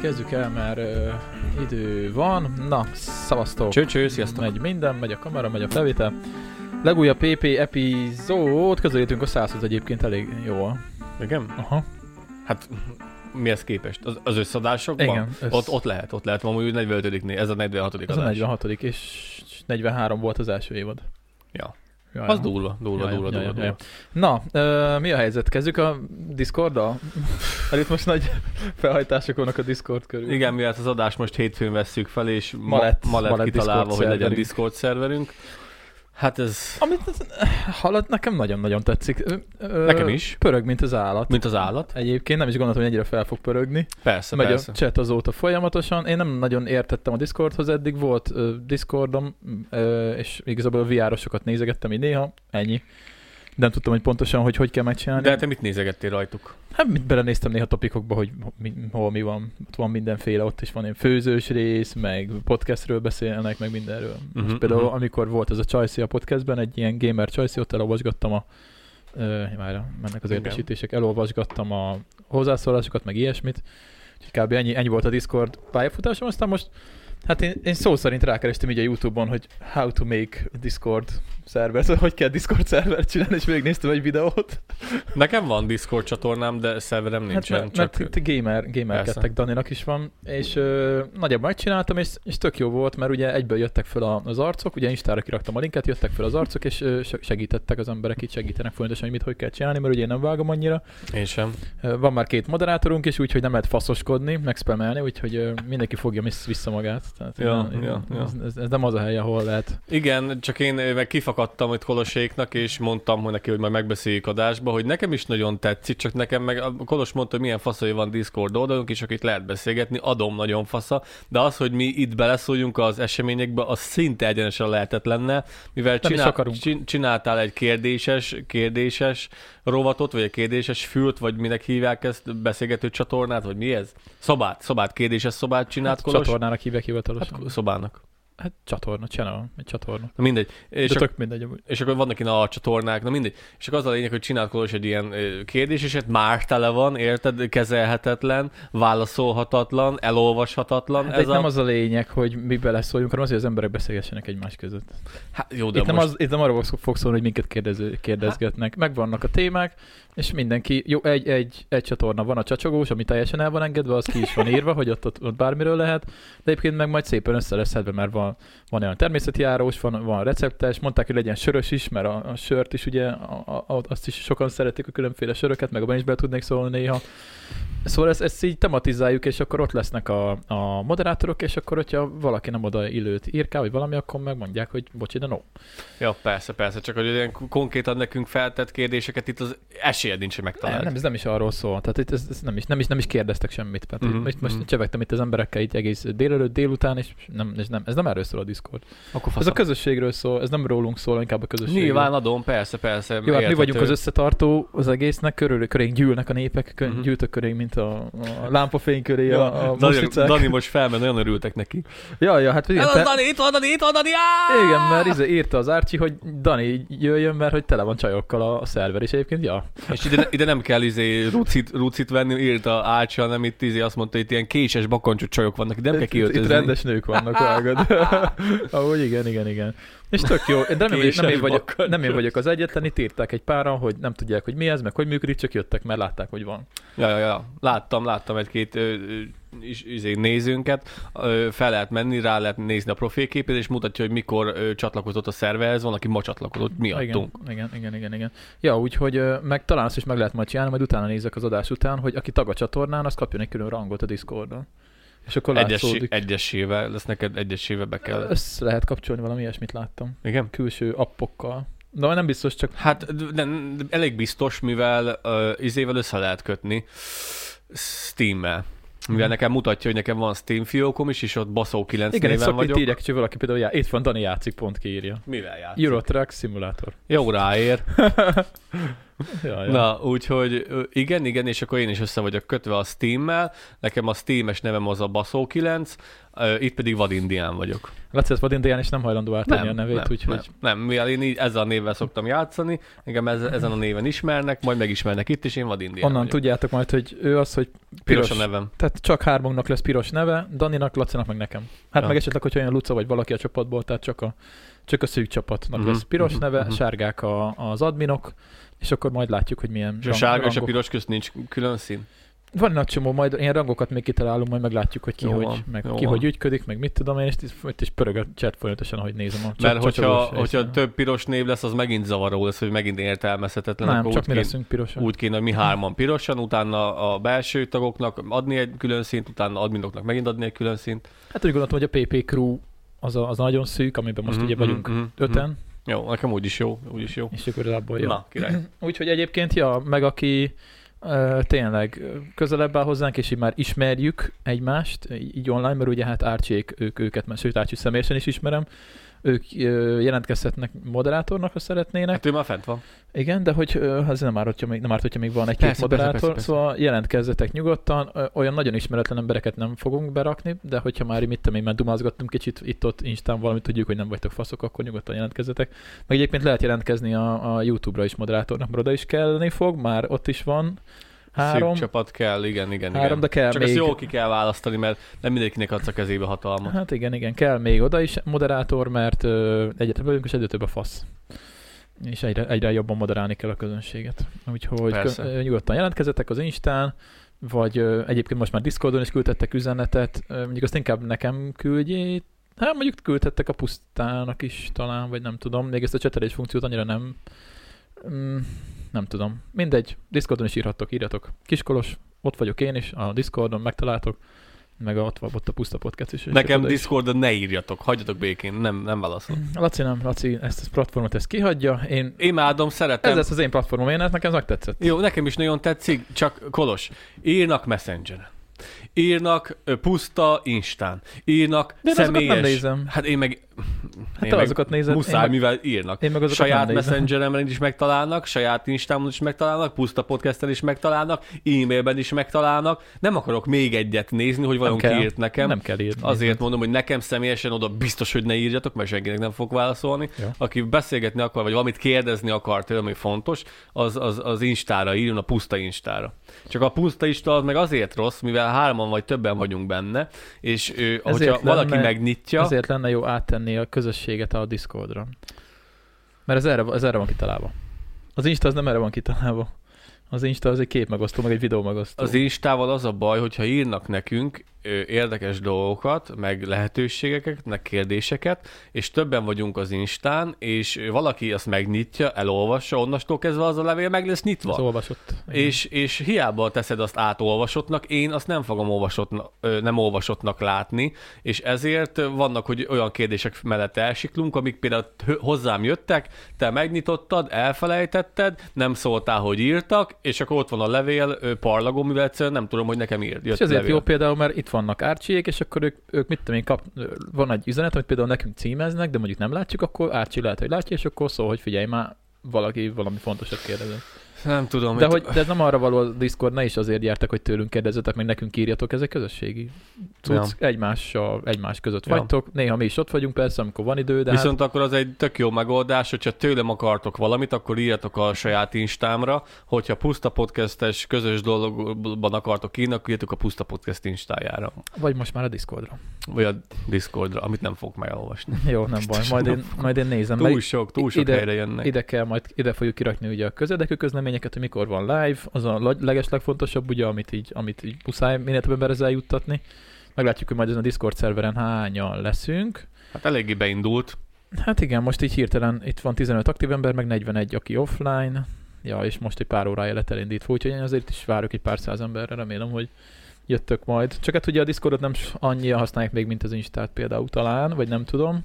Kezdjük el, mert ö, idő van. Na, szavaztok. Cső, cső, sziasztok. Megy minden, megy a kamera, megy a felvétel. Legújabb PP epizód, közelítünk a 100 egyébként elég jól. Igen? Aha. Hát mihez képest? Az, az összadásokban? Igen. Össz... Ott, ott lehet, ott lehet. Amúgy 45 ez a 46 Ez a adás. 46 és 43 volt az első évad. Ja. Ja, Az durva, durva, Ja, ja, durva. Na, ö, mi a helyzet? Kezdjük a Discorddal? Mert itt most nagy felhajtások vannak a Discord körül. Igen, mivel az adást most hétfőn vesszük fel, és ma, Ma lett- ma lett ma lett kitalálva, Discord hogy legyen szerverünk. Discord szerverünk. Hát ez, Amit halad, nekem nagyon-nagyon tetszik. Ö, Nekem is. Pörög, mint az állat. mint az állat. Egyébként nem is gondoltam, hogy ennyire fel fog pörögni. Persze, Megy persze. a chat azóta folyamatosan. Én nem nagyon értettem a Discordhoz eddig, volt ö, Discordom, ö, és igazából a VR-osokat nézegettem így néha, ennyi. Nem tudtam, hogy pontosan, hogy hogy kell megcsinálni. De te mit nézegettél rajtuk? Hát mit belenéztem néha topikokba, hogy mi, hol mi van. Ott van mindenféle, ott is van ilyen főzős rész, meg podcastről beszélnek, meg mindenről. Uh-huh, Mhm, például mhm. amikor volt ez a Csajci a podcastben, egy ilyen gamer Csajci, ott elolvasgattam a ö, várja, mennek az értesítések, elolvasgattam a hozzászólásokat, meg ilyesmit. Úgyhogy kb. ennyi, ennyi volt a Discord pályafutásom, aztán most Hát én, én szó szerint rákerestem így a Youtube-on, hogy how to make Discord szerver, szóval hogy kell Discord szervert csinálni, és végignéztem egy videót. Nekem van Discord csatornám, de szerverem Hát nincsen. mert, csak... mert gamer, gamerkedtek. Daninak is van, és ö, nagyjából megcsináltam, és, és tök jó volt, mert ugye egyből jöttek fel az arcok, ugye Instára kiraktam a linket, jöttek fel az arcok, és ö, se- segítettek az emberek, itt segítenek folyamatosan, hogy mit hogy kell csinálni, mert ugye én nem vágom annyira. Én sem. Van már két moderátorunk is, úgyhogy nem lehet faszoskodni, megspamelni, úgyhogy ö, mindenki fogja vissza magát. Tehát Ja, ez, ja, ja. Ez, ez, ez, nem az a hely, ahol lehet. Igen, csak én meg kifakadtam itt Koloséknak, és mondtam hogy neki, hogy majd megbeszéljük adásba, hogy nekem is nagyon tetszik, csak nekem meg a Kolos mondta, hogy milyen faszai van Discord oldalunk, és akit lehet beszélgetni, adom nagyon fasza, de az, hogy mi itt beleszóljunk az eseményekbe, az szinte egyenesen lehetetlenne, mivel csinál, csináltál egy kérdéses, kérdéses rovatot, vagy egy kérdéses fült, vagy minek hívják ezt, beszélgető csatornát, vagy mi ez? Szobát, szobát, kérdéses szobát csinált Hát, Kolos? csatornának hívják hivatalosan. Hát, szobának. Hát csatorna, channel, egy csatorna. Na mindegy. És De ak- tök mindegy. amúgy. és akkor vannak ilyen alcsatornák, na mindegy. És akkor az a lényeg, hogy csinált Kolos egy ilyen kérdés, és hát már tele van, érted? Kezelhetetlen, válaszolhatatlan, elolvashatatlan. Hát Ez itt nem az a lényeg, hogy mi beleszóljunk, hanem az, hogy az emberek beszélgessenek egymás között. Hát, jó, de Itt nem, most... az, itt nem arról fog szólni, hogy minket kérdező, kérdezgetnek. Megvannak a témák, és mindenki, jó, egy, egy, egy csatorna van a csacsogós, ami teljesen el van engedve, az ki is van írva, hogy ott, ott, ott bármiről lehet, de egyébként meg majd szépen össze lesz szedve, mert van, van olyan természeti járós, van, van receptes, mondták, hogy legyen sörös is, mert a, a sört is ugye, a, a, azt is sokan szeretik a különféle söröket, meg abban is be tudnék szólni néha. Szóval ezt, ezt így tematizáljuk, és akkor ott lesznek a, a moderátorok, és akkor, hogyha valaki nem oda illőt írkál, vagy valami, akkor megmondják, hogy bocsi, de no. Ja, persze, persze, csak hogy ilyen konkrétan nekünk feltett kérdéseket itt az esélyed nincs, hogy Nem, megtaláld. nem, ez nem is arról szól. Tehát itt ez, ez nem, is, nem, is, nem is kérdeztek semmit. Tehát Mhm, mm-hmm. most, most mhm. csevegtem itt az emberekkel itt egész délelőtt, délután, és nem, és nem, ez nem erről szól a Discord. Akkor Ez a közösségről szól, ez nem rólunk szól, inkább a közösségről. Nyilván adom, persze, persze. Jó, hát mi vagyunk az összetartó az egésznek, körül, körénk gyűlnek a népek, kö, Mhm. gyűltök körénk, mint a, a lámpafény köré Ja, a, a Dani, most felmen, nagyon örültek neki. Ja, ja, hát igen, te, Dani, itt van Dani, itt van Dani, áh! igen, mert izé írta az Árcsi, hogy Dani jöjjön, mert hogy tele van csajokkal a, a szerver, és egyébként ja. És ide, ide nem kell izé rucit, rucit venni, írta Ácsi, hanem itt izé azt mondta, hogy itt ilyen késes bakancsú csajok vannak, ide nem kell Itt, itt kiöltözni. rendes nők vannak, vágod. Ahogy igen, igen, igen. És tök jó. De nem, én- nem, én vagyok, nem én vagyok az egyetlen, itt írták egy páran, hogy nem tudják, hogy mi ez, meg hogy működik, csak jöttek, mert látták, hogy van. Ja, ja, ja. Láttam, láttam egy-két is, izé, nézőnket, fel lehet menni, rá lehet nézni a profilképét, és mutatja, hogy mikor csatlakozott a szerverhez, van, aki ma csatlakozott miattunk. Igen, igen, igen, igen, igen. Ja, úgyhogy meg talán azt is meg lehet majd csinálni, majd utána nézek az adás után, hogy aki tag a csatornán, az kapjon egy külön rangot a Discordon. És akkor Egyes, látszódik. egyesével, lesz neked egyesével be kell. Össze lehet kapcsolni valami ilyesmit láttam. Igen? Külső appokkal. De nem biztos, csak Hát de elég biztos, mivel uh, izével össze lehet kötni Steam-mel. Mivel nekem mutatja, hogy nekem van Steam fiókom is, és ott baszó 9 igen, néven vagyok. írják, hogy valaki például, já, itt van Dani játszik, pont kiírja. Mivel játszik? Euro Truck Simulator. Jó ráér. Ja, ja. Na, úgyhogy igen, igen, és akkor én is össze vagyok kötve a Steam-mel. Nekem a Steam-es nevem az a Baszó 9, ö, itt pedig vadindián vagyok. Laci, ez vadindián is nem hajlandó átadni a nevét, nem, úgyhogy nem, nem, mivel én így ezzel a névvel szoktam játszani, engem ez, ezen a néven ismernek, majd megismernek itt, és én vadindián onnan vagyok. tudjátok majd, hogy ő az, hogy Piros piros, a nevem. tehát csak hármunknak lesz piros neve, Daninak, Lacinak, meg nekem. Hát Ja. meg esetleg, hogyha olyan Luca vagy valaki a csapatból, tehát csak a, csak a szűk csapatnak Mhm, lesz piros mhm, neve, mhm. sárgák a, az adminok, és akkor majd látjuk, hogy milyen És a sárga és a rangok. piros közt nincs külön szín? Van nagy csomó, majd ilyen rangokat még kitalálunk, majd meglátjuk, hogy ki, Jó hogy, van, meg jó ki van. hogy ügyködik, meg mit tudom én, és itt, is pörög a chat folyamatosan, ahogy nézem a Mert hogyha, hogyha több piros név lesz, az megint zavaró lesz, hogy megint értelmezhetetlen. Nem, akkor csak mi kéne- leszünk pirosan. Úgy kéne, hogy mi hárman pirosan, utána a belső tagoknak adni egy külön szint, utána adminoknak megint adni egy külön szint. Hát úgy gondoltam, hogy a PP Crew az, a, az nagyon szűk, amiben most Mhm, ugye vagyunk mhm, mhm, öten, Jó, nekem úgy is jó, úgy is jó. és akkor abból jön. Na, király. Úgyhogy egyébként, ja, meg aki uh, tényleg ö, közelebb áll hozzánk, és így már ismerjük egymást, így online, mert ugye hát Árcsék, ők, őket, sőt Árcsi személyesen is ismerem, ők jelentkezhetnek moderátornak, ha szeretnének. Hát ő már fent van. Igen, de hogy ez nem árt, hogyha még, nem árt, hogyha még van egy-két Persze, persze, moderátor, persze, persze. szóval jelentkezzetek nyugodtan, olyan nagyon ismeretlen embereket nem fogunk berakni, de hogyha már mit tudom én, már dumázgattunk kicsit itt-ott Instán valamit, tudjuk, hogy nem vagytok faszok, akkor nyugodtan jelentkezzetek. Meg egyébként lehet jelentkezni a, a YouTube-ra is moderátornak, mert oda is kelleni fog, már ott is van három, Szűk csapat kell, igen, igen, három igen. de kell Csak még. ezt jól ki kell választani, mert nem mindenkinek adsz a kezébe hatalmat. Hát igen, igen, kell még oda is moderátor, mert ö, egyre több vagyunk, és egyre több a fasz. És egyre, egyre jobban moderálni kell a közönséget. Úgyhogy Persze. kö, nyugodtan jelentkezzetek az Instán, vagy ö, egyébként most már Discordon is küldtettek üzenetet, ö, mondjuk azt inkább nekem küldjét, hát mondjuk küldhettek a pusztának is talán, vagy nem tudom, még ezt a csetelés funkciót annyira nem, mm, nem tudom. Mindegy, Discordon is írhattok, írjatok. Kiskolos, ott vagyok én is, a Discordon megtaláltok, meg ott van ott a puszta podcast is. Nekem Discordon ne írjatok, hagyjatok békén, nem, nem válaszol. Laci nem, Laci ezt a platformot ezt kihagyja. Én, Imádom, szeretem. ez lesz az én platformom, én ez nekem ez megtetszett. Jó, nekem is nagyon tetszik, csak Kolos, írnak Messengeren. Írnak puszta Instán. Írnak De én személyes. nem nézem. Hát én meg... Hát én te meg azokat nézed, Muszáj, én meg- mivel írnak. Én meg azokat saját. Messengeremben is megtalálnak, saját Instámon is megtalálnak, puszta podcasten is megtalálnak, e-mailben is megtalálnak. Nem akarok még egyet nézni, hogy valaki írt nekem. Nem kell írni. Azért mondom, hogy nekem személyesen oda biztos, hogy ne írjatok, mert senkinek nem fog válaszolni. Ja. Aki beszélgetni akar, vagy valamit kérdezni akar tőlem, ami fontos, az, az, az Instára írjon, a puszta Instára. Csak a puszta Insta az meg azért rossz, mivel hárman vagy többen vagyunk benne, és ő, hogyha Ezért valaki lenne- megnyitja, Ezért lenne jó áttenni a közösséget a Discordra. Mert ez erre, ez erre van kitalálva. Az Insta az nem erre van kitalálva. Az Insta az egy képmegosztó, meg egy videó megosztó. Az Instával az a baj, hogyha írnak nekünk érdekes dolgokat, meg lehetőségeket, meg kérdéseket, és többen vagyunk az Instán, és valaki azt megnyitja, elolvassa, onnastól kezdve az a levél meg lesz nyitva. az olvasott. És, és hiába teszed azt átolvasottnak, én azt nem fogom olvasottnak, ö, nem olvasottnak látni, és ezért vannak, hogy olyan kérdések mellett elsiklunk, amik például hozzám jöttek, te megnyitottad, elfelejtetted, nem szóltál, hogy írtak, és akkor ott van a levél parlagom, mivel egyszerűen nem tudom, hogy nekem írt. Jött És ezért levél. jó például, mert itt vannak árcsiék, és akkor ők, ők mit tudom én, kap, van egy üzenet, amit például nekünk címeznek, de mondjuk nem látjuk, akkor Árcsi lehet, hogy látja, és akkor szól, hogy figyelj már, valaki valami fontosat kérdezett. Nem tudom. De, hogy, de ez nem arra való a Discord, ne is azért gyertek, hogy tőlünk kérdezzetek, meg nekünk írjatok, ez egy közösségi cucc, egymással, egymás között Ja. vagytok. Néha mi is ott vagyunk persze, amikor van idő, de Viszont akkor az egy tök jó megoldás, hogyha tőlem akartok valamit, akkor írjatok a saját instámra, hogyha Puszta Podcastes közös dologban akartok írni, akkor írjatok a Puszta Podcast instájára, hát, vagy most már a Discordra. vagy a Discordra, amit nem fogok megelolvasni. Jó, nem baj, majd én, majd én nézem. Túl sok, túl sok ide- helyre jönnek. ide kell majd, ide fogjuk kirakni ugye a közérdekű közleményeket, hogy mikor van live, az a legeslegfontosabb, ugye, amit így, amit így muszáj minél több emberhez eljuttatni. Meglátjuk, hogy majd ezen a Discord szerveren hányan leszünk. Hát eléggé beindult. Hát igen, most így hirtelen itt van 15 aktív ember, meg 41, aki offline. Ja, és most egy pár órája lett elindítva, úgyhogy én azért is várok egy pár száz emberre, remélem, hogy jöttök majd. Csak hát ugye a Discordot nem annyira használják még, mint az Instát például talán, vagy nem tudom.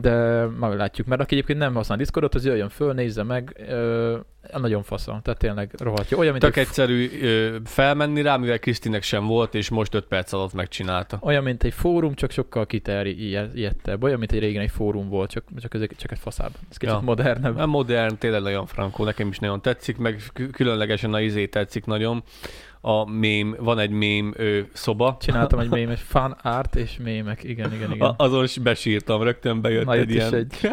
De meglátjuk, mert aki egyébként nem használ Discordot, az jöjjön föl, nézze meg, ö, nagyon fasza, tehát tényleg rohadt jó. Olyan, mint Tök egy, egyszerű ö, felmenni rá, mivel Krisztinek sem volt, és most 5 perc alatt megcsinálta. olyan, mint egy fórum, csak sokkal kiterjedtebb. Olyan, mint egy régen egy fórum volt, csak, csak, ez, csak egy faszább. Ez kicsit Ja. modernebb. A modern, tényleg nagyon frankó, nekem is nagyon tetszik, meg kü- különlegesen a izé tetszik nagyon. A mém, van egy mém ö, szoba, Csináltam egy mémet, fan art és mémek, igen, igen, igen. A, azon is besírtam, rögtön bejött Na, egy itt is ilyen, egy...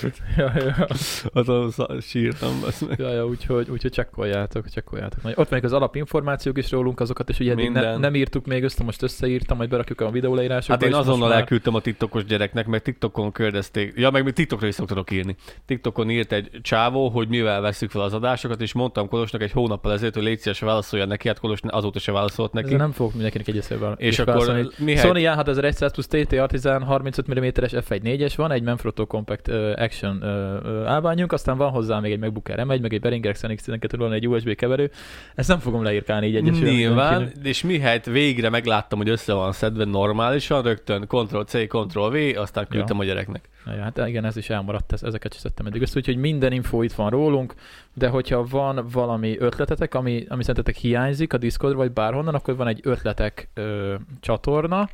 ja, ja. azon sírtam. basz meg. Ja, ja, úgyhogy, úgyhogy csekkoljátok, csekkoljátok. Ott még az alapinformációk is rólunk, azokat is ugye eddig ne, Minden. nem írtuk még össze, most összeírtam, majd berakjuk a videó leírásokba. Hát én azonnal már- elküldtem a TikTokos gyereknek, meg TikTokon kérdezték. Ja, meg még TikTokra is szoktatok írni. TikTokon írt egy csávó, hogy mivel veszük fel az adásokat, és mondtam Kolosnak egy hónappal ezelőtt, hogy légy szíves, válaszolja neki, hát Kolos azóta se válaszolt neki. Ezzel nem fogok mindenkinek egy eszével. És akkor Mihály... Sony A6100 plusz TT Artisan 35 mm-es F1.4-es van, egy Manfrotto Compact uh, Action uh, uh, állványunk, aztán van hozzá még egy MacBook Air M1, meg egy Behringer Xenix 12 van egy USB keverő. Ezt nem fogom leírkálni így egyesül. Nyilván, és mihelyt végre megláttam, hogy össze van szedve normálisan, rögtön Ctrl-C, Ctrl-V, aztán küldtem a gyereknek. Na, ja, hát igen, ez is elmaradt, ez, ezeket is szedtem eddig össze, úgyhogy minden info itt van rólunk, de hogyha van valami ötletetek, ami, ami szerintetek hiányzik a Discord vagy bárhonnan, akkor van egy ötletek ö, csatorna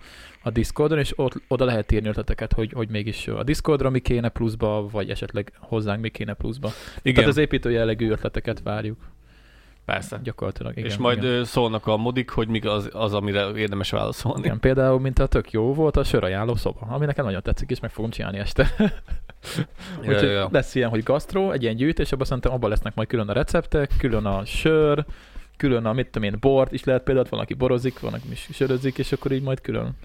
a Discordon, és ott, oda lehet írni ötleteket, hogy, hogy mégis a Discordra mi kéne pluszba, vagy esetleg hozzánk mi kéne pluszba. Igen, Tehát az építő jellegű ötleteket várjuk persze. gyakorlatilag. Igen, és majd igen. szólnak a modik, hogy mi az, az, amire érdemes válaszolni. Igen, például, mint a tök jó volt a sörajánló szoba, ami nekem nagyon tetszik, és meg fogom csinálni este. Úgyhogy ja, ja. lesz ilyen, hogy gasztró, egy ilyen gyűjtés, abban szerintem abban lesznek majd külön a receptek, külön a sör, külön a, mit tudom én, bort is lehet például, van, aki borozik, van, aki is sörözik, és akkor így majd külön.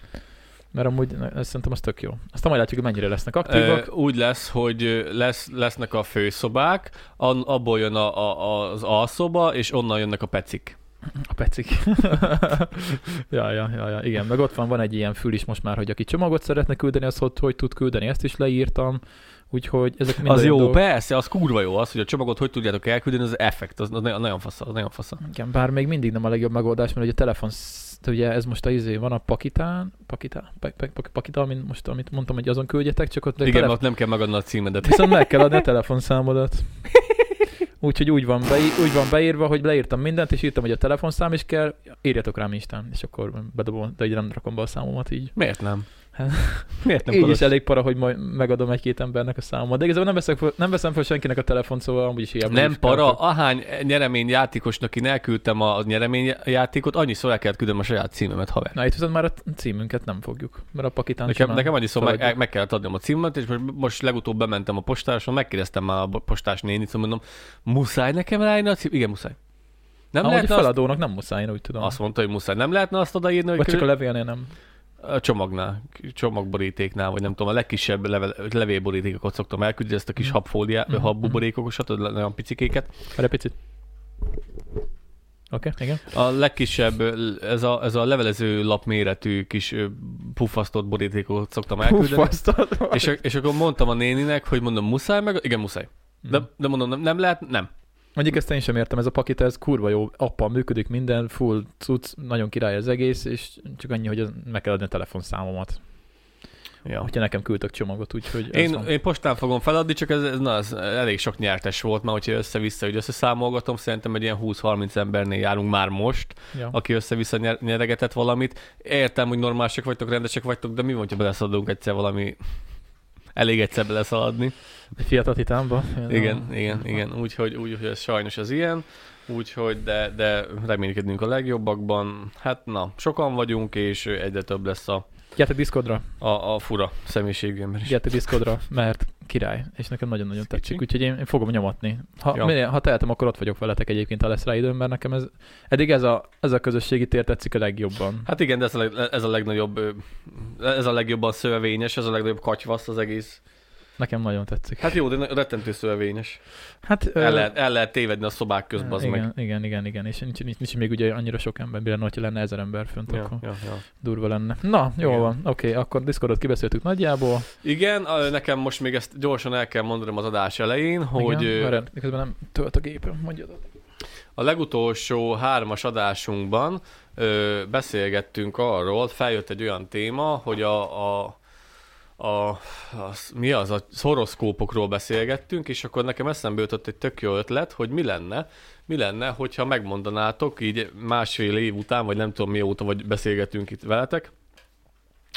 Mert amúgy ez szerintem az tök jó. Aztán majd látjuk, hogy mennyire lesznek aktívak. Ö, úgy lesz, hogy lesz, lesznek a főszobák, an, abból jön a, a, az alszoba, és onnan jönnek a pecik. A pecik. ja, ja, ja, ja, igen. Meg ott van, van egy ilyen fül is most már, hogy aki csomagot szeretne küldeni, az hogy, hogy tud küldeni, ezt is leírtam. Úgyhogy ezek mind Az jó, dolgok. persze, az kurva jó az, hogy a csomagot hogy tudjátok elküldeni, az effekt, az, az nagyon fasza, az nagyon fasza. Igen, bár még mindig nem a legjobb megoldás, mert ugye a telefon, sz- ugye ez most a izé van a Pakitán, Pakitán, Pak- Pak- Pak- Pakitán, amit most amit mondtam, hogy azon küldjetek, csak ott Igen, telefon, ott nem kell megadni a címedet. viszont meg kell adni a telefonszámodat. Úgyhogy úgy van, beí- úgy van beírva, hogy leírtam mindent, és írtam, hogy a telefonszám is kell, írjatok rám Instán, és akkor bedobom, de így nem rakom be a számomat így. Miért nem? Hát- Miért nem így is elég para, hogy majd megadom egy-két embernek a számomat. De igazából nem, veszek, fel- nem veszem fel senkinek a telefon, szóval amúgy is hiába. Nem is para, kell. ahány nyeremény játékosnak én elküldtem a nyeremény játékot, annyiszor el kellett küldöm a saját címemet, haver. Na itt viszont már a címünket nem fogjuk, mert a Pakitán Nekem, nekem annyiszor meg, feladjuk. meg kellett adnom a címet, és most, most legutóbb bementem a postáson, megkérdeztem már a postás nénit, szóval mondom, muszáj nekem ráírni a cím? Igen, muszáj. Nem Nem Amúgy a lehetne azt... feladónak nem muszáj, én úgy tudom. Azt mondta, hogy muszáj. Nem lehetne azt odaírni, hogy Vagy csak a levélnél nem. A csomagnál, csomagborítéknál, vagy nem tudom, a legkisebb level, levélborítékokat szoktam elküldeni, ezt a kis Mhm. habfóliá, Mhm, habbuborékokat, olyan picikéket. Egy picit. Oké, okay, igen. A legkisebb, ez a, ez a levelező lap méretű kis puffasztott borítékot szoktam elküldeni. Puffasztad. és, és akkor mondtam a néninek, hogy mondom, muszáj meg? Igen, muszáj. De, Mhm. de mondom, nem, nem lehet? Nem. Mondjuk ezt én sem értem, ez a pakit, ez kurva jó, appal működik minden, full cucc, nagyon király az egész, és csak annyi, hogy meg kell adni a telefonszámomat. Ja. Hogyha nekem küldtek csomagot, úgyhogy Én, én postán fogom feladni, csak ez, ez, na, ez elég sok nyertes volt már, hogyha össze-vissza, hogy összeszámolgatom, szerintem egy ilyen 20-30 embernél járunk már most, ja. aki össze-vissza nyer, nyeregetett valamit. Értem, hogy normálisak vagytok, rendesek vagytok, de mi van, ha beleszaladunk egyszer valami elég egyszer beleszaladni. Fiatal titánba. Igen, igen, igen. Úgyhogy úgy, hogy ez sajnos az ilyen. Úgyhogy, de, de reménykedünk a legjobbakban. Hát na, sokan vagyunk, és egyre több lesz a, Gyertek Discordra, a, a fura személyiségű ember is. gyertek Discordra, mert király, és nekem nagyon-nagyon tetszik, úgyhogy én, én fogom nyomatni. Ha, Ja. minél, ha tehetem, akkor ott vagyok veletek egyébként, ha lesz rá időm, mert nekem ez, eddig ez a, ez a közösségi tér tetszik a legjobban. Hát igen, de ez a, leg, ez a legnagyobb, ez a legjobban szövevényes, ez a legnagyobb katyvasz az egész. Nekem nagyon tetszik. Hát jó, de rettentő szövevényes. hát El lehet, el lehet tévedni a szobák közben, az igen, meg. igen, igen, igen, és nincs, nincs, nincs még ugye annyira sok ember, mire hogyha lenne ezer ember fönt, Ja, akkor ja, ja. durva lenne. Na, jó Igen. van, oké, akkor Discordot kibeszéltük nagyjából. Igen, nekem most még ezt gyorsan el kell mondanom az adás elején, hogy Igen, ö, közben nem tölt a gépem, mondjad. A legutolsó hármas adásunkban ö, beszélgettünk arról, feljött egy olyan téma, hogy a, a, a, a, mi az, a horoszkópokról beszélgettünk, és akkor nekem eszembe jutott egy tök jó ötlet, hogy mi lenne, mi lenne, hogyha megmondanátok így másfél év után, vagy nem tudom mióta, vagy beszélgetünk itt veletek,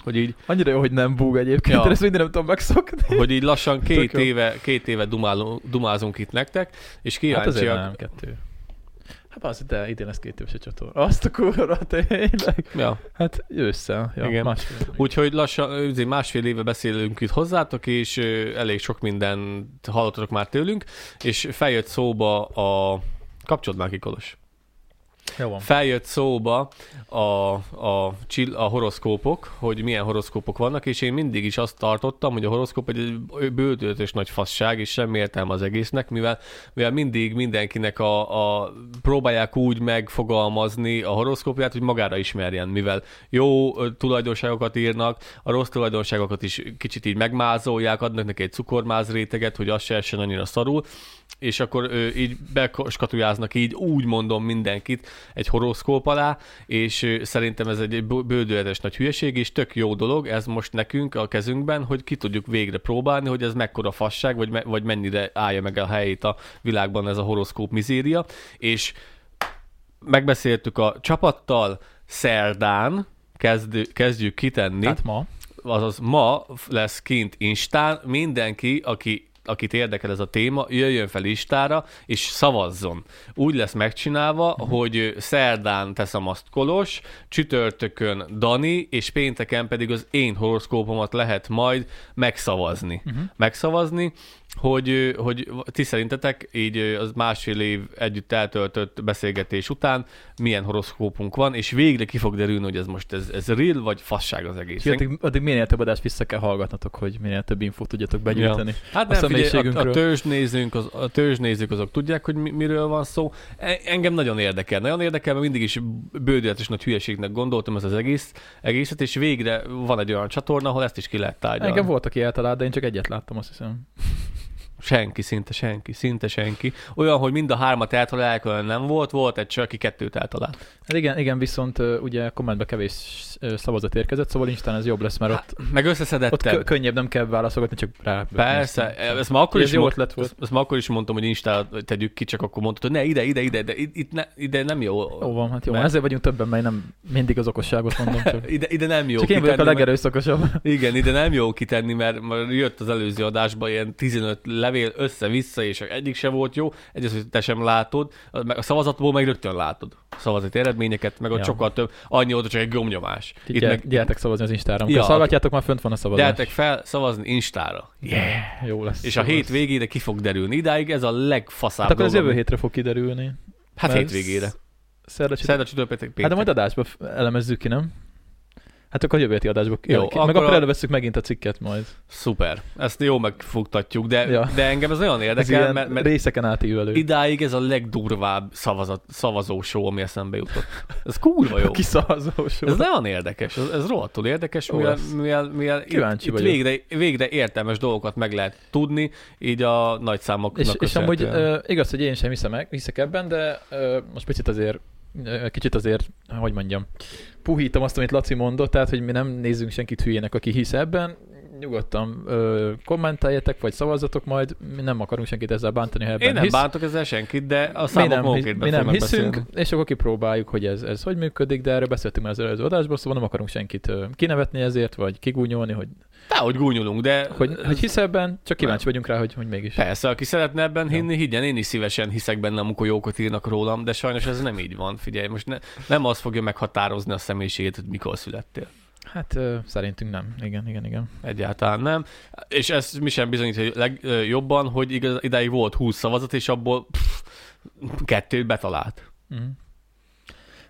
hogy így, Annyira jó, hogy nem búg egyébként, Ja. ezt minden nem tudom megszokni. hogy így lassan két Tök jó. éve, két éve dumálunk, dumázunk itt nektek, és Hát kíváncsiak, azért nem, kettő. Hát az, de idén lesz két éves a csatorna. Azt a kurva, tényleg. ja. Hát ősszel, ja, Igen. Másfél. Úgyhogy lassan, másfél éve beszélünk itt hozzátok, és elég sok mindent hallottatok már tőlünk, és feljött szóba a... Ki, Kolos. Jó van. Feljött szóba a, a, a horoszkópok, hogy milyen horoszkópok vannak, és én mindig is azt tartottam, hogy a horoszkóp egy bődöltös nagy fasság, és semmi értelme az egésznek, mivel, mivel mindig mindenkinek a, a próbálják úgy megfogalmazni a horoszkópját, hogy magára ismerjen, mivel jó tulajdonságokat írnak, a rossz tulajdonságokat is kicsit így megmázolják, adnak neki egy cukormáz réteget, hogy az se essen annyira szarul, és akkor ö, így beskatujáznak így, úgy mondom mindenkit egy horoszkóp alá, és szerintem ez egy bő- bődületes nagy hülyeség, és tök jó dolog ez most nekünk a kezünkben, hogy ki tudjuk végre próbálni, hogy ez mekkora fasság, vagy, me- vagy mennyire állja meg a helyét a világban ez a horoszkóp mizéria, és megbeszéltük a csapattal szerdán, kezd, kezdjük kitenni Tehát ma. azaz ma lesz kint Instán, mindenki, aki akit érdekel ez a téma, jöjjön fel Istára, és szavazzon. Úgy lesz megcsinálva, uh-huh. hogy szerdán teszem azt Kolos, csütörtökön Dani, és pénteken pedig az én horoszkópomat lehet majd megszavazni. Uh-huh. Megszavazni, hogy, hogy ti szerintetek így az másfél év együtt eltöltött beszélgetés után milyen horoszkópunk van, és végre ki fog derülni, hogy ez most ez, ez real, vagy fasság az egész. Úgyhogy addig, addig minél több adást vissza kell hallgatnatok, hogy minél több infót tudjatok begyűjteni. Hát a nem, a, a törzsnézők, az, a törzsnézők azok tudják, hogy mi, miről van szó. E- Engem nagyon érdekel. Nagyon érdekel, mert mindig is bődületes nagy hülyeségnek gondoltam ez az egész, egészet, és végre van egy olyan csatorna, ahol ezt is ki lehet tárgyalni. Engem volt, aki eltalált, de én csak egyet láttam, azt hiszem. Senki, szinte senki, szinte senki. Olyan, hogy mind a hármat eltalálják, olyan nem volt, volt egy csak, aki kettőt eltalált. Hát igen, igen, viszont ugye kommentbe kevés szavazat érkezett, szóval Instán ez jobb lesz, mert ott, Hát, meg ott összeszedettebb. kö- könnyebb, nem kell válaszolgatni, csak rá. Persze, ezt már akkor Ez is, jó volt. ezt, már akkor is mondtam, hogy Instát tegyük ki, csak akkor mondtad, hogy ne, ide, ide, ide, de itt, ne, ide nem jó. Jó van, hát jó, Mert- ezért vagyunk többen, mert nem mindig az okosságot mondom, csak, Ide, ide nem jó csak én vagyok a kitenni, mert- legerőszakosabb. Igen, ide nem jó kitenni, mert, mert jött az előző adásban ilyen 15 levél össze-vissza, és egyik se volt jó, egyrészt, hogy te sem látod, a szavazatból meg rögtön látod a szavazati eredményeket, meg ott Ja. sokkal több, annyi hogy csak egy gomnyomás. Itt gyere, meg... Gyertek szavazni az Instára. Amikor Ja. szallgatjátok, már fönt van a szavazás. Gyertek fel szavazni Instára. Yeah. Jó lesz. És a hét végére ki fog derülni. Idáig ez a legfaszább Hát akkor dolog, jövő hétre fog kiderülni. Hát hétvégére. Szerda, csütörtök. Péntek. Hát de majd adásba elemezzük ki, nem? Hát akkor a jövő heti adásba. Jó, Jó, meg akkor előveszük megint a cikket majd. Szuper. Ezt jó megfogtatjuk, de, Ja. de engem ez Ez érdekel, ilyen mert, mert részeken átívelő. idáig ez a legdurvább szavazat, szavazó show, ami eszembe jutott. Ez kurva jó. Kiszavazós. Ez nagyon érdekes, ez, ez rohadtul érdekes, Jó mivel, lesz. mivel, mivel Kíváncsi itt, itt vagyok. végre, végre értelmes dolgokat meg lehet tudni, így a nagy számoknak És, és amúgy uh, igaz, hogy én sem hiszem, hiszek ebben, de uh, most picit azért, uh, kicsit azért, hogy mondjam, puhítom azt, amit Laci mondott, tehát, hogy mi nem nézzünk senkit hülyének, aki hisz ebben, nyugodtan uh, kommenteljetek, vagy szavazatok majd, mi nem akarunk senkit ezzel bántani, ha ebben Én nem hisz. bántok ezzel senkit, de a mi számok nem, maguk hisz- értbe mi nem hiszünk, beszélni. és akkor kipróbáljuk, hogy ez, ez hogy működik, de erről beszéltünk már az előző adásból, szóval nem akarunk senkit ö, kinevetni ezért, vagy kigúnyolni, hogy, Dehogy gúnyolunk, de... hogy, hogy hisz ebben, csak kíváncsi vagyunk rá, hogy, hogy mégis. Persze, aki szeretne ebben Ja. hinni, higgyen, én is szívesen hiszek benne, amikor jókat írnak rólam, de sajnos ez nem így van. Figyelj, most ne, nem az fogja meghatározni a személyiségét, hogy mikor születtél. Hát ö, szerintünk nem. Igen, igen, igen. Egyáltalán nem. És ez mi sem bizonyít leg, ö, jobban, hogy igaz, idáig volt 20 szavazat, és abból pff, kettőt betalált. Mhm.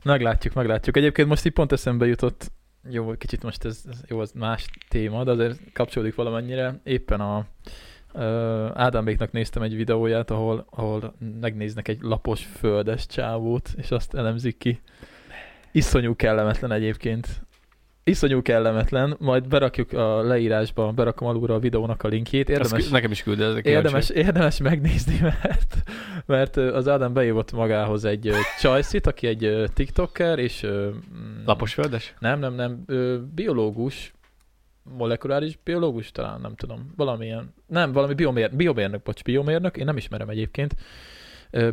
Meglátjuk, meglátjuk. Egyébként most így pont eszembe jutott, jó, kicsit most ez, ez jó, az más téma, de azért kapcsolódik valamennyire. Éppen a ö, Ádáméknak néztem egy videóját, ahol, ahol megnéznek egy lapos földes csávót, és azt elemzik ki. Iszonyú kellemetlen egyébként. Iszonyú kellemetlen, majd berakjuk a leírásba, berakom alulra a videónak a linkjét. Érdemes, Érdemes, nekem is küld, ezek Érdemes, érdemes megnézni, mert, mert az Ádám beívott magához egy csajszit, aki egy tiktoker, és... mm, Lapos földes? Nem, nem, nem, biológus, molekuláris biológus, talán nem tudom, valamilyen, nem, valami biomér, biomérnök, bocs, biomérnök, én nem ismerem egyébként,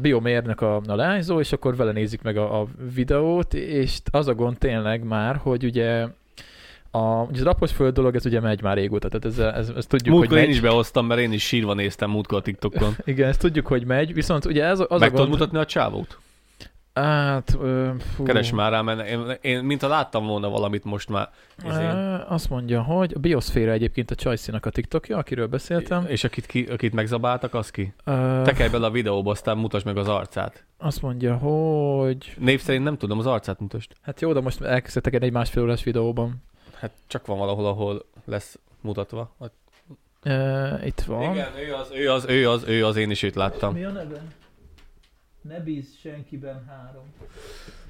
biomérnök a, a leányzó, és akkor vele nézik meg a, a videót, és az a gond tényleg már, hogy ugye a, ugye az rapos föld dolog, ez ugye megy már régóta, tehát ez, ez, ez tudjuk, Múltkor hogy én megy. is behoztam, mert én is sírva néztem múltkor a TikTokon. Igen, ezt tudjuk, hogy megy, viszont ugye ez az Meg a tudod gond... mutatni a csávót? Hát, ö, fú, Keres már rá, mert én, én mintha láttam volna valamit most már. izén. Azt mondja, hogy a bioszféra egyébként a Csajcinak a TikTokja, akiről beszéltem. És akit, ki, akit megzabáltak, az ki? Ö, Tekelj bele a videóba, aztán mutasd meg az arcát. azt mondja, hogy... Név szerint nem tudom, az arcát mutasd. Hát jó, de most elkezdtek egy másfél órás videóban. Hát csak van valahol, ahol lesz mutatva. Ö, itt van. Igen, ő az, ő az, ő az, ő az, én is őt láttam. Mi a neve? Ne bíz senkiben három.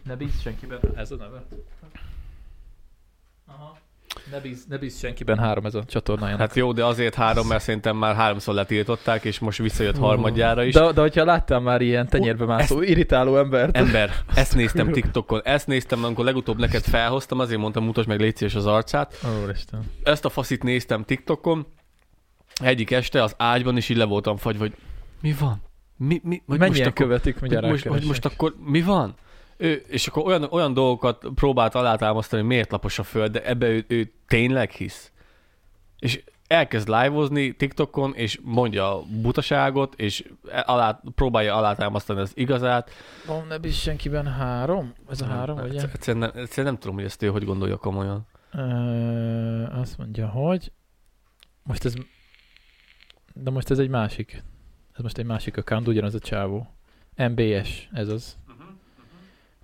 Ne bíz senkiben, ez a neve? Aha. Ne bíz, ne bíz senkiben három ez a csatornájának. Hát jó, de azért három, mert szerintem már háromszor letiltották, és most visszajött harmadjára is. De, de hogyha láttál már ilyen tenyérbe mászó, irritáló embert. Ember, ezt néztem TikTokon, ezt néztem, amikor legutóbb neked felhoztam, azért mondtam, mutasd meg légy az arcát. Úristen. Ezt a faszit néztem TikTokon, egyik este az ágyban is így le voltam fagy, hogy mi van? Mi, mi, Mennyien most akkor, követik, hogy mindjárt most, rákeresek. most akkor mi van? Ő, és akkor olyan, olyan dolgokat próbált alátámasztani, hogy miért lapos a föld, de ebbe ő, ő tényleg hisz. És elkezd live-ozni TikTokon, és mondja a butaságot, és alá, próbálja alátámasztani az igazát. Van ne bíz senkiben három? Ez a három, Hát, ugye? Egyszerűen nem, egyszerűen nem tudom, hogy ezt ő hogy gondolja komolyan. Ö, azt mondja, hogy most ez de most ez egy másik ez most egy másik account, ugyanaz a csávó. MBS, ez az.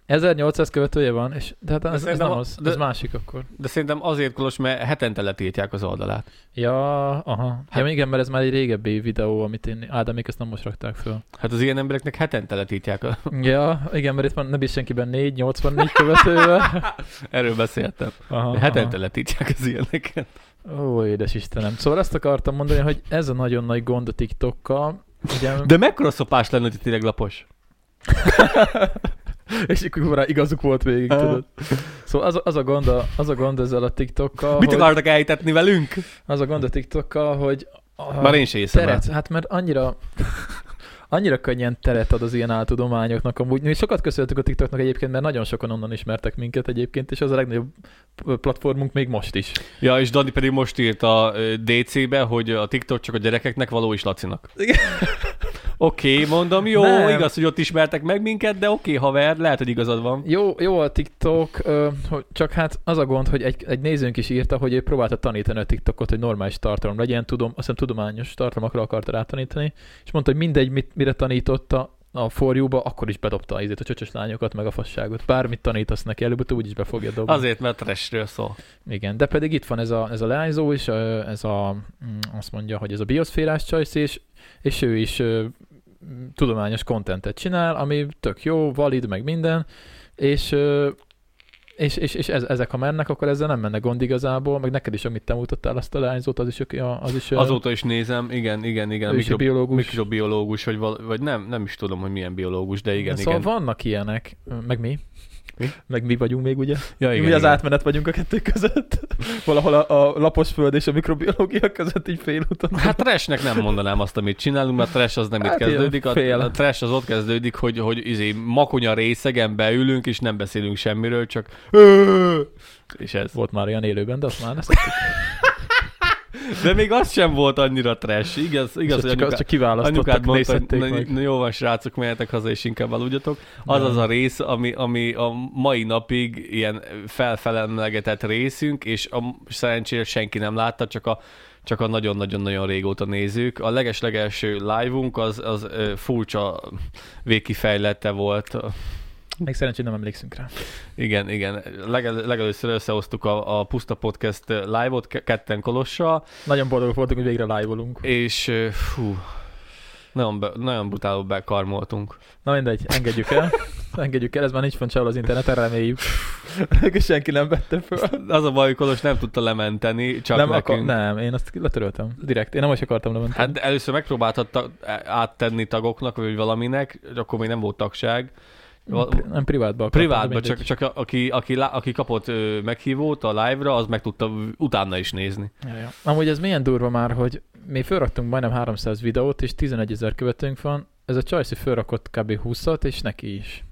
1800 követője van, és de hát ez, ez szerintem nem az, de- ez másik akkor. De szerintem azért kolos, mert hetente letiltják az oldalát. Ja, aha. Hát- ja, igen, mert ez már egy régebbi videó, amit én, Ádámék ezt nem most rakták föl. Hát az ilyen embereknek hetente letiltják. A... Ja, igen, mert itt van, ne bíz senkiben 4, 84 követővel. Erről beszéltem. Aha, Hetente letiltják az ilyeneket. Ó, édes Istenem. Szóval azt akartam mondani, hogy ez a nagyon nagy gond a TikTokkal. Ugye, De mekkora szopás lenne, hogy tényleg lapos? és akkor rá igazuk volt végig, tudod. Szóval az, a- az, a gond a, az a gond ezzel a TikTokkal, Mit akartak elhitetni velünk? az a gond a TikTokkal, hogy a Már én se hiszem el. teret, hát mert annyira annyira könnyen teret ad az ilyen áltudományoknak. Amúgy mi sokat köszönhetünk a TikToknak egyébként, mert nagyon sokan onnan ismertek minket egyébként, és az a legnagyobb platformunk még most is. Ja, és Dani pedig most írt a DC-be, hogy a TikTok csak a gyerekeknek való is Lacinak. Oké, okay, mondom, jó, Nem. igaz, hogy ott ismertek meg minket, de oké, okay, haver, lehet, hogy igazad van. Jó, jó a TikTok, csak hát az a gond, hogy egy, egy nézőnk is írta, hogy ő próbálta tanítani a TikTokot, hogy normális tartalom legyen, tudom, azt hiszem tudományos tartalmakra akarta rátanítani, és mondta, hogy mindegy, mit, mire tanította a forjúba, akkor is bedobta az a csöcsös lányokat, meg a fasságot. Bármit tanítasz neki, előbb-utóbb úgyis be fogja dobni. Azért, mert trashről szól. Igen, de pedig itt van ez a, ez a leányzó is, ez a, mm, azt mondja, hogy ez a bioszférás csajsz, és, és ő is tudományos kontentet csinál, ami tök jó, valid, meg minden, és és, és, és ez, ezek ha mennek, akkor ezzel nem menne gond igazából, meg neked is, amit te mutattál azt a leányzót, az is, az is Azóta is nézem, igen, igen, igen. mikro, biológus. mikrobiológus, vagy, val, vagy nem, nem is tudom, hogy milyen biológus, de igen, szóval igen. vannak ilyenek, meg mi. Mi? Meg mi vagyunk még, ugye? Ja, Igen, mi az átmenet vagyunk a kettő között. Valahol a, a lapos föld és a mikrobiológia között így félúton. Hát trashnek nem mondanám azt, amit csinálunk, mert trash az nem Hát itt kezdődik. A, fél. a trash az ott kezdődik, hogy, hogy izé, makonya részegen beülünk, és nem beszélünk semmiről, csak és ez. Volt már olyan élőben, de azt már ne De még az sem volt annyira trash. Igaz, igaz hogy csak, anyuká, csak kiválasztottak, mondta, hogy na, na, jó van, srácok, mehetek haza, és inkább aludjatok. Az az a rész, ami, ami a mai napig ilyen felfelemlegetett részünk, és a, szerencsére senki nem látta, csak a csak a nagyon-nagyon-nagyon régóta nézők. A leges-legelső live-unk az, az furcsa végkifejlete volt. Még szerencsére nem emlékszünk rá. Igen, igen. Legel, legelőször összehoztuk a, a Puszta Podcast live-ot ke- ketten Kolossal, Nagyon boldogok voltunk, hogy végre live-olunk. és fú, nagyon, be, nagyon brutálul bekarmoltunk. Na mindegy, engedjük el. Engedjük el, ez már nincs fönn sehol az interneten, reméljük. Senki nem vette föl. Az a baj, Kolos nem tudta lementeni, csak nem, nekünk. akar, nem, én azt letöröltem. Direkt. Én nem is akartam lementeni. Hát először megpróbáltad ta- áttenni tagoknak, vagy valaminek, akkor még nem volt tagság, Nem privátba akartam, Privátban, de csak, csak aki, aki, aki kapott meghívót a live-ra, az meg tudta utána is nézni. Ja, ja. Amúgy ez milyen durva már, hogy mi felraktunk majdnem 300 videót, és 11 ezer követőnk van. Ez a Csajci felrakott kb. 20 és neki is.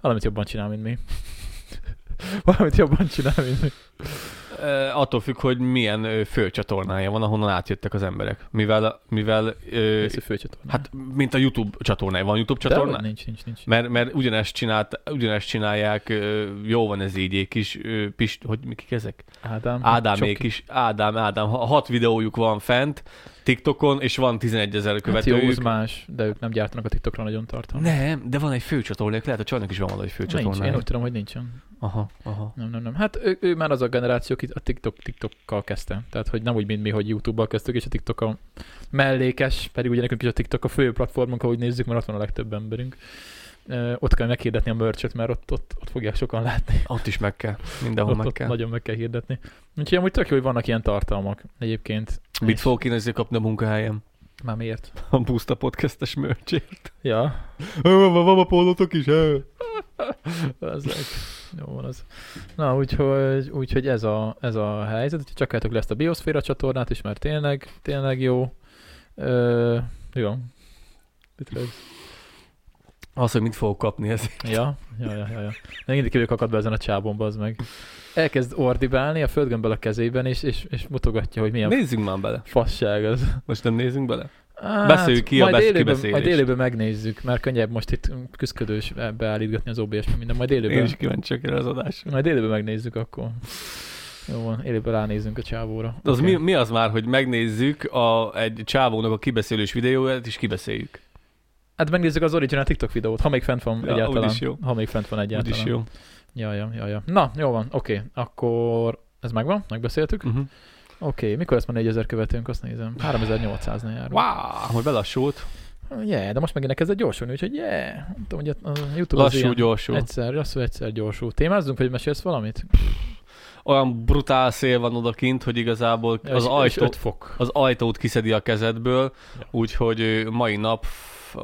Valamit jobban csinál, mint mi. Valamit jobban csinál, mint mi. Attól függ, hogy milyen főcsatornája van, ahonnan átjöttek az emberek. Mivel, mivel ö, hát mint a YouTube csatornája. Van YouTube De csatorna? hogy nincs, nincs, nincs. Mert, mert ugyanezt, csinált, ugyanezt csinálják, jó van ez így, egy kis, Pist, hogy mi kik ezek? Ádám. Ádámék Csoki. is, Ádám, Ádám, ha- hat videójuk van fent TikTokon, és van 11 ezer Hát jó, követőjük. más, de ők nem gyártanak a TikTokra nagyon tartalmat. nem, de van egy főcsatornájuk, lehet a csajnak is van valahogy Nincs, én főcsatornája. úgy tudom, hogy nincsen. Aha, aha. Nem, nem, nem. Hát ő, ő már az a generáció, aki a TikTok, TikTokkal kezdte. Tehát, hogy nem úgy, mint mi, hogy YouTube-bal kezdtük, és a TikTok a mellékes, pedig ugye nekünk is a TikTok a fő platformunk, ahogy nézzük, mert ott van a legtöbb emberünk. Ott kell meghirdetni a merch mert ott, ott, ott fogják sokan látni. Ott is meg kell, mindenhol ott, meg ott kell. nagyon meg kell hirdetni. Úgyhogy amúgy tök jó, hogy vannak ilyen tartalmak egyébként. Mit És- fogok én ezért kapni a munkahelyem? Már miért? A Busta podcastes mörcsért. Ja, Van, van a pólótok is, he? Ezek. Jó van az. Na, úgyhogy, úgyhogy ez, a, ez a helyzet. Úgyhogy csak álltok le ezt a Bioszféra csatornát is, mert tényleg, tényleg jó. Ö, jó. Mit? Az, hogy mit fogok kapni, ez. Ja, ja, ja, ja. ja. Mindig kívül akad be ezen a csábomba, az meg. Elkezd ordibálni a földgömbbel a kezében, és, és, és mutogatja, hogy milyen Nézzünk már bele. fasság az. Most nem nézzünk bele? Hát, Beszéljük ki a majd élőben, kibeszélést. majd élőben megnézzük, mert könnyebb most itt küzdködős beállítgatni az OBS, minden. Majd Én élőben, is kíváncsi vagyok erre az adásra. majd élőben megnézzük akkor. Jó van, élőben ránézzünk a csávóra. De az Oké. mi, mi, az már, hogy megnézzük a, egy csávónak a kibeszélős videóját, és kibeszéljük. Hát megnézzük az original TikTok videót, ha még fent van Ja, egyáltalán. úgyis jó. Ha még fent van egyáltalán. Úgyis jó. Ja, ja, ja, ja. Na, jó van, oké. Akkor ez megvan? Megbeszéltük? Uh-huh. Oké, mikor lesz már 4000 követőnk, azt nézem. 3800-nál járunk. Wow, hogy belassult. Yeah, de most megint elkezdett gyorsulni, úgyhogy yeah. Nem tudom, hogy a YouTube az Lassú, ilyen. gyorsul. Egyszer, lassú, egyszer gyorsul. Témázzunk, vagy mesélsz valamit? Olyan brutál szél van odakint, hogy igazából az, és- és ajtó, 5 fok. az ajtót kiszedi a kezedből, Ja. úgyhogy mai nap,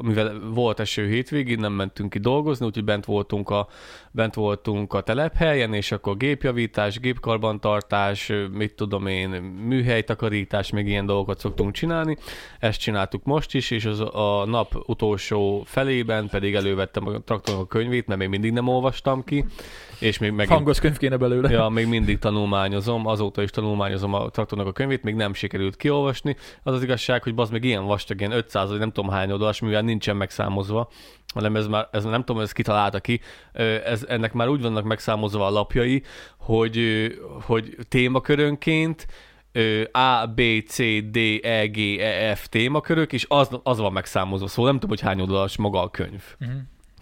mivel volt eső hétvégén, nem mentünk ki dolgozni, úgyhogy bent voltunk a, bent voltunk a telephelyen, és akkor gépjavítás, gépkarbantartás, mit tudom én, műhelytakarítás, még ilyen dolgokat szoktunk csinálni. Ezt csináltuk most is, és az a nap utolsó felében pedig elővettem a traktornak a könyvét, mert még mindig nem olvastam ki, és még megint Hangos könyv kéne belőle. Ja, még mindig tanulmányozom, azóta is tanulmányozom a traktornak a könyvét, még nem sikerült kiolvasni. Az az igazság, hogy az meg ilyen vastag, ilyen 500, vagy nem tudom hány oldalas, mivel nincsen megszámozva, hanem ez már, ez nem tudom, ez kitalálta ki, ez, ennek már úgy vannak megszámozva a lapjai, hogy, hogy témakörönként A, B, C, D, E, G, E, F témakörök, és az, az van megszámozva, szóval nem tudom, hogy hány oldalas maga a könyv. Uh-huh.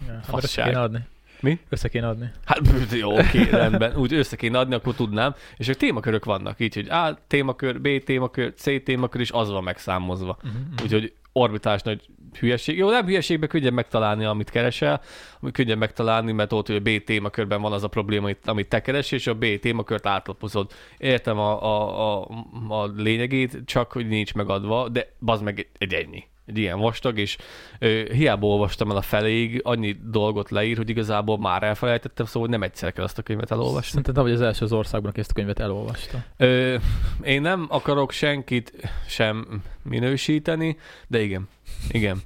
Ja, hát össze Fasság. kéne adni. Mi? Össze kéne adni. Hát jó, oké, rendben. Úgy össze kéne adni, akkor tudnám. És a témakörök vannak így, hogy A témakör, B témakör, C témakör, és az van megszámozva. Uh-huh. Úgyhogy orbitás nagy hülyeség. Jó, nem hülyeségben könnyebb megtalálni, amit keresel, amit könnyebb megtalálni, mert ott hogy a B témakörben van az a probléma, amit- te keres, és a B témakört átlapozod. Értem a, a, a, a lényegét, csak hogy nincs megadva, de bazd meg egy ennyi. Egy ilyen vastag, és ö, hiába olvastam el a feléig, annyi dolgot leír, hogy igazából már elfelejtettem, szóval nem egyszer kell azt a könyvet elolvasni. Szerintem te vagy az első az országban, aki ezt a könyvet elolvasta. Ö, én nem akarok senkit sem minősíteni, de igen, igen.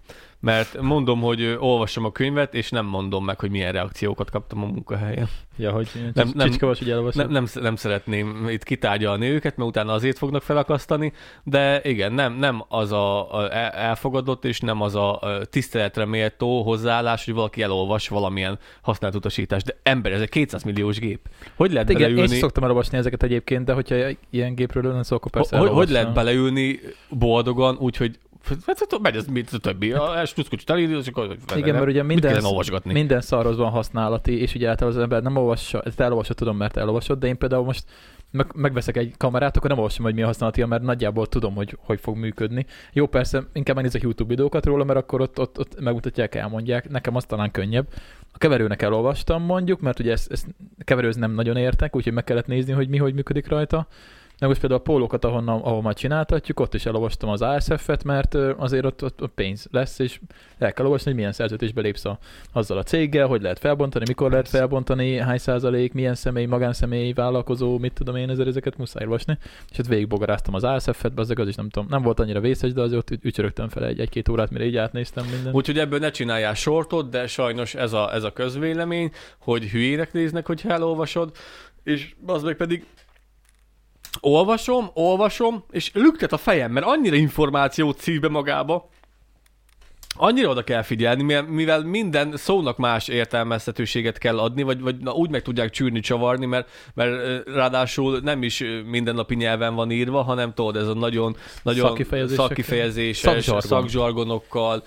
Mert mondom, hogy olvasom a könyvet, és nem mondom meg, hogy milyen reakciókat kaptam a munkahelyen. Ja, hogy Nem- nem, vagy, hogy. Nem, nem, nem szeretném itt kitárgyalni őket, mert utána azért fognak felakasztani, de igen, nem, nem az a, a el- elfogadott, és nem az a tiszteletre méltó hozzáállás, hogy valaki elolvas valamilyen használt utasítást. De ember, ez egy 200 milliós gép. Hogy lehet igen, én beleülni? is szoktam elolvasni ezeket egyébként, de hogyha ilyen gépről lenne szó, akkor persze Hogy, hogy lehet beleülni boldogan, úgyhogy hát, megy ez mit a többi, a stuszkocsit elindul, és akkor Igen, mert ugye minden, minden szarhoz van használati, és ugye általában az ember nem olvassa, ezt elolvasod, tudom, mert elolvasod, de én például most meg, megveszek egy kamerát, akkor nem olvasom, hogy mi a használati, mert nagyjából tudom, hogy hogy fog működni. Jó, persze, inkább megnézek YouTube videókat róla, mert akkor ott, ott, ott megmutatják, elmondják. Nekem az talán könnyebb. A keverőnek elolvastam mondjuk, mert ugye ezt, ezt keverőz nem nagyon értek, úgyhogy meg kellett nézni, hogy mi hogy működik rajta. De most például a pólókat, ahonnan, ahol már csináltatjuk, ott is elolvastam az ASF-et, mert azért ott, ott, ott pénz lesz, és el kell olvasni, hogy milyen szerződésbe lépsz a, azzal a céggel, hogy lehet felbontani, mikor lehet felbontani, hány százalék, milyen személy, magánszemély, vállalkozó, mit tudom én, ezért ezeket muszáj olvasni. És ott végigbogaráztam az ASF-et, az az is nem tudom, nem volt annyira vészes, de azért ott ücsörögtem fel egy, egy-két órát, mire így átnéztem minden. Úgyhogy ebből ne csináljál sortot, de sajnos ez a, ez a közvélemény, hogy hülyének néznek, hogyha elolvasod, és az meg pedig olvasom, olvasom, és lüktet a fejem, mert annyira információt szív be magába, Annyira oda kell figyelni, mivel minden szónak más értelmezhetőséget kell adni, vagy, vagy na, úgy meg tudják csűrni, csavarni, mert, mert ráadásul nem is mindennapi nyelven van írva, hanem tudod, ez a nagyon, nagyon szakkifejezéses, Szakzsargon. szakzsargonokkal,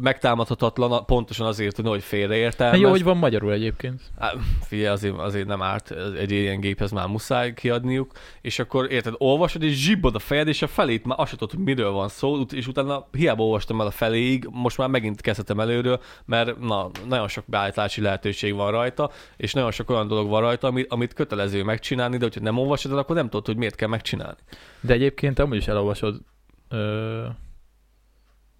megtámadhatatlan, pontosan azért, hogy félreértelmez. Jó, hogy van magyarul egyébként. Há, figyelj, azért, azért nem árt, egy ilyen géphez már muszáj kiadniuk, és akkor érted, olvasod, és zsibbad a fejed, és a felét már azt tudod, hogy miről van szó, és utána hiába olvastam el a felé végig, most már megint kezdhetem előről, mert na, nagyon sok beállítási lehetőség van rajta, és nagyon sok olyan dolog van rajta, amit, amit kötelező megcsinálni, de hogyha nem olvasod el, akkor nem tudod, hogy miért kell megcsinálni. De egyébként amúgy is elolvasod ö...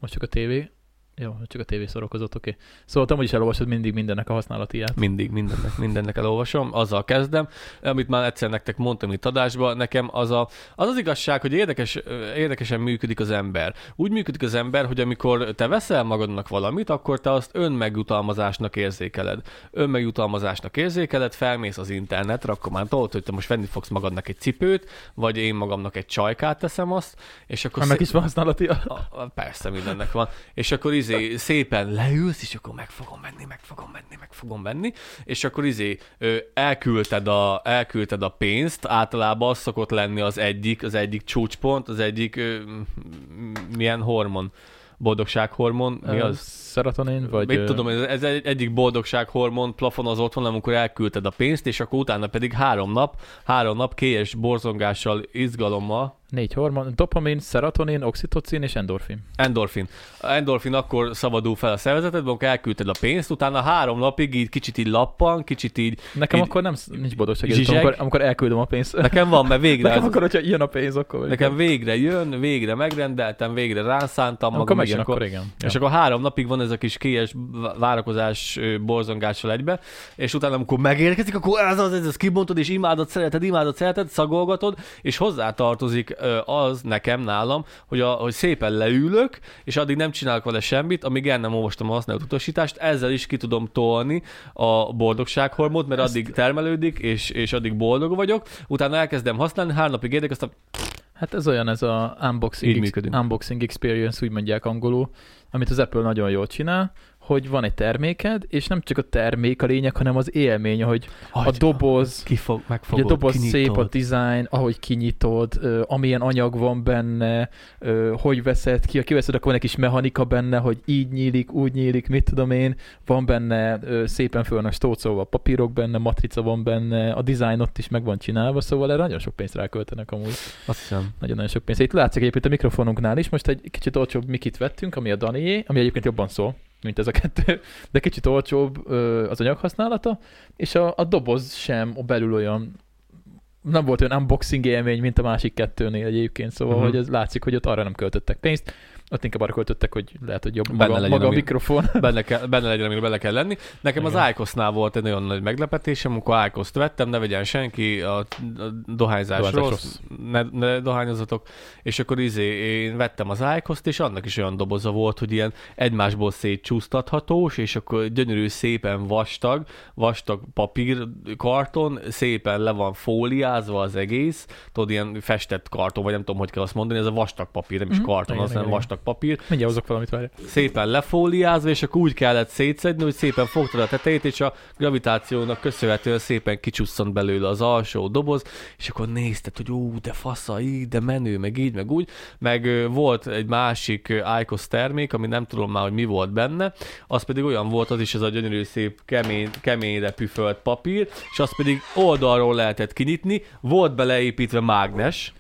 most csak a tévé, jó, csak a tévészor oké. Okay. Szóval te is elolvasod mindig mindennek a használatiát. Mindig, mindennek, mindennek elolvasom, azzal kezdem. Amit már egyszer nektek mondtam itt adásban, nekem az, a, az az igazság, hogy érdekes, érdekesen működik az ember. Úgy működik az ember, hogy amikor te veszel magadnak valamit, akkor te azt önmegjutalmazásnak érzékeled. Önmegjutalmazásnak érzékeled, felmész az internetre, akkor már tudod, hogy te most venni fogsz magadnak egy cipőt, vagy én magamnak egy csajkát teszem azt, és akkor... Ennek szé... is van használati. Persze, mindennek van. És akkor izé szépen leülsz, és akkor meg fogom menni, meg fogom menni, meg fogom menni, és akkor izé elküldted a, elküldted a pénzt, általában az szokott lenni az egyik, az egyik csúcspont, az egyik milyen hormon? Boldogsághormon, mi az? Szerotonin, vagy... Mit tudom, ez, ez egy, egyik boldogsághormon plafon az otthon, amikor elküldted a pénzt, és akkor utána pedig három nap, három nap kélyes borzongással, izgalommal, Négy hormon, dopamin, szerotonin, oxitocin és endorfin. Endorfin. Endorfin akkor szabadul fel a szervezetedben, amikor elküldted a pénzt, utána három napig így kicsit így lappan, kicsit így... Nekem így akkor nem, nincs boldogság, amikor, amikor elküldöm a pénzt. Nekem van, mert végre... Nekem az... akkor, hogyha jön a pénz, akkor... Nekem végre jön, végre megrendeltem, végre ránszántam magam, akkor megjön, és akkor, akkor igen. És ja. akkor három napig van ez a kis kélyes várakozás borzongással egybe, és utána amikor megérkezik, akkor ez az, ez az kibontod, és imádod, szereted, imádod, szereted, szagolgatod, és hozzátartozik az nekem, nálam, hogy, a, hogy szépen leülök, és addig nem csinálok vele semmit, amíg el nem olvastam a használt utasítást, ezzel is ki tudom tolni a boldogsághormót, mert Ezt... addig termelődik, és, és addig boldog vagyok, utána elkezdem használni, három napig érdek, aztán Hát ez olyan, ez a unboxing, ex- unboxing experience, úgy mondják angolul, amit az Apple nagyon jól csinál, hogy van egy terméked, és nem csak a termék a lényeg, hanem az élmény, hogy Hagy, a doboz, kifog, megfogod, hogy a doboz kinyitod. szép a design, ahogy kinyitod, amilyen anyag van benne, hogy veszed ki, ha kiveszed, akkor van egy kis mechanika benne, hogy így nyílik, úgy nyílik, mit tudom én, van benne szépen föl vannak stócolva papírok benne, matrica van benne, a design ott is meg van csinálva, szóval erre nagyon sok pénzt ráköltenek amúgy. Azt hiszem. Nagyon-nagyon sok pénzt. Itt látszik egyébként a mikrofonunknál is, most egy kicsit olcsóbb mikit vettünk, ami a Danié, ami egyébként jobban szól mint ez a kettő, de kicsit olcsóbb az anyaghasználata, és a, a doboz sem belül olyan nem volt olyan unboxing élmény, mint a másik kettőnél egyébként, szóval uh-huh. hogy ez látszik, hogy ott arra nem költöttek pénzt ott inkább arra költöttek, hogy lehet, hogy jobb benne maga, legyen, maga a mikrofon. Benne, kell, benne legyen, amiről bele kell lenni. Nekem Igen. az IQOS-nál volt egy nagyon nagy meglepetésem, amikor iqos vettem, ne vegyen senki, a, a dohányzás, dohányzás rossz, rossz. Ne, ne dohányozatok, és akkor izé, én vettem az iqos és annak is olyan doboza volt, hogy ilyen egymásból szétcsúsztathatós, és akkor gyönyörű, szépen vastag, vastag papír, karton, szépen le van fóliázva az egész, tudod, ilyen festett karton, vagy nem tudom, hogy kell azt mondani, ez a vastag papír, nem is mm-hmm. karton, az nem vastag papír. Mindjárt hozok valamit várja. Szépen lefóliázva, és akkor úgy kellett szétszedni, hogy szépen fogtad a tetejét, és a gravitációnak köszönhetően szépen kicsusszant belőle az alsó doboz, és akkor nézted, hogy ú, de fasza, így, de menő, meg így, meg úgy. Meg volt egy másik IQOS termék, ami nem tudom már, hogy mi volt benne, az pedig olyan volt, az is ez a gyönyörű szép kemény, keményre püfölt papír, és azt pedig oldalról lehetett kinyitni, volt beleépítve mágnes,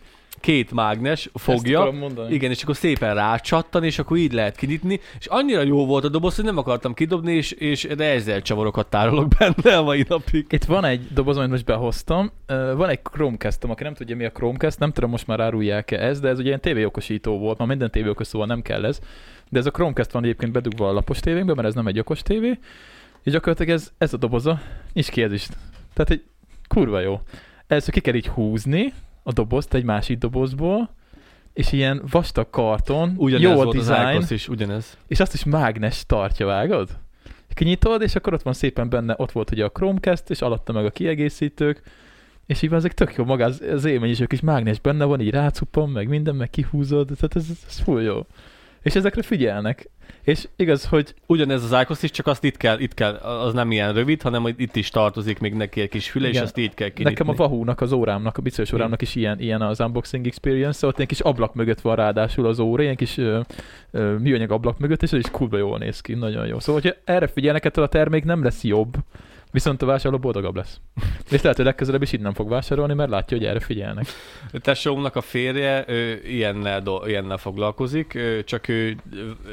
két mágnes fogja, igen, és akkor szépen rácsattan, és akkor így lehet kinyitni, és annyira jó volt a doboz, hogy nem akartam kidobni, és, és de ezzel csavarokat tárolok benne a mai napig. Itt van egy doboz, amit most behoztam. Van egy Chromecast-om, aki nem tudja mi a Chromecast, nem tudom most már árulják-e ez, de ez ugye ilyen tévéokosító volt, ma minden tévéokos szóval nem kell ez. De ez a Chromecast van egyébként bedugva a lapos tévénkbe, mert ez nem egy okos tévé. És gyakorlatilag ez, ez a doboza, nincs ki ez is. Tehát egy kurva jó. Először ki kell így húzni a dobozt egy másik dobozból, és ilyen vastag karton, Ugyanez jó a volt az design, Icos is, ugyanez. és azt is mágnes tartja, vágod? Kinyitod, és akkor ott van szépen benne, ott volt ugye a Chromecast, és alatta meg a kiegészítők, és így van, ezek tök jó maga, az, az élmény is, is mágnes benne van, így rácupom, meg minden, meg kihúzod, tehát ez, ez full jó. És ezekre figyelnek. És igaz, hogy Ugyanez az Icos is, csak azt itt kell, itt kell, az nem ilyen rövid, hanem hogy itt is tartozik még neki egy kis füle, Igen. és azt így kell kinyitni. nekem a Wahoo-nak, az órámnak, a Hmm. órámnak is ilyen, ilyen az unboxing experience, ott egy kis ablak mögött van ráadásul az óra, ilyen kis ö, ö, műanyag ablak mögött, és ez is kurva jól néz ki, nagyon jó. Szóval, hogyha erre figyelnek, ettől a termék nem lesz jobb, viszont a vásárló boldogabb lesz. És lehet, hogy legközelebb is innen fog vásárolni, mert látja, hogy erre figyelnek. Tesómnak a férje ő, ilyennel, do, ilyennel foglalkozik, csak ő,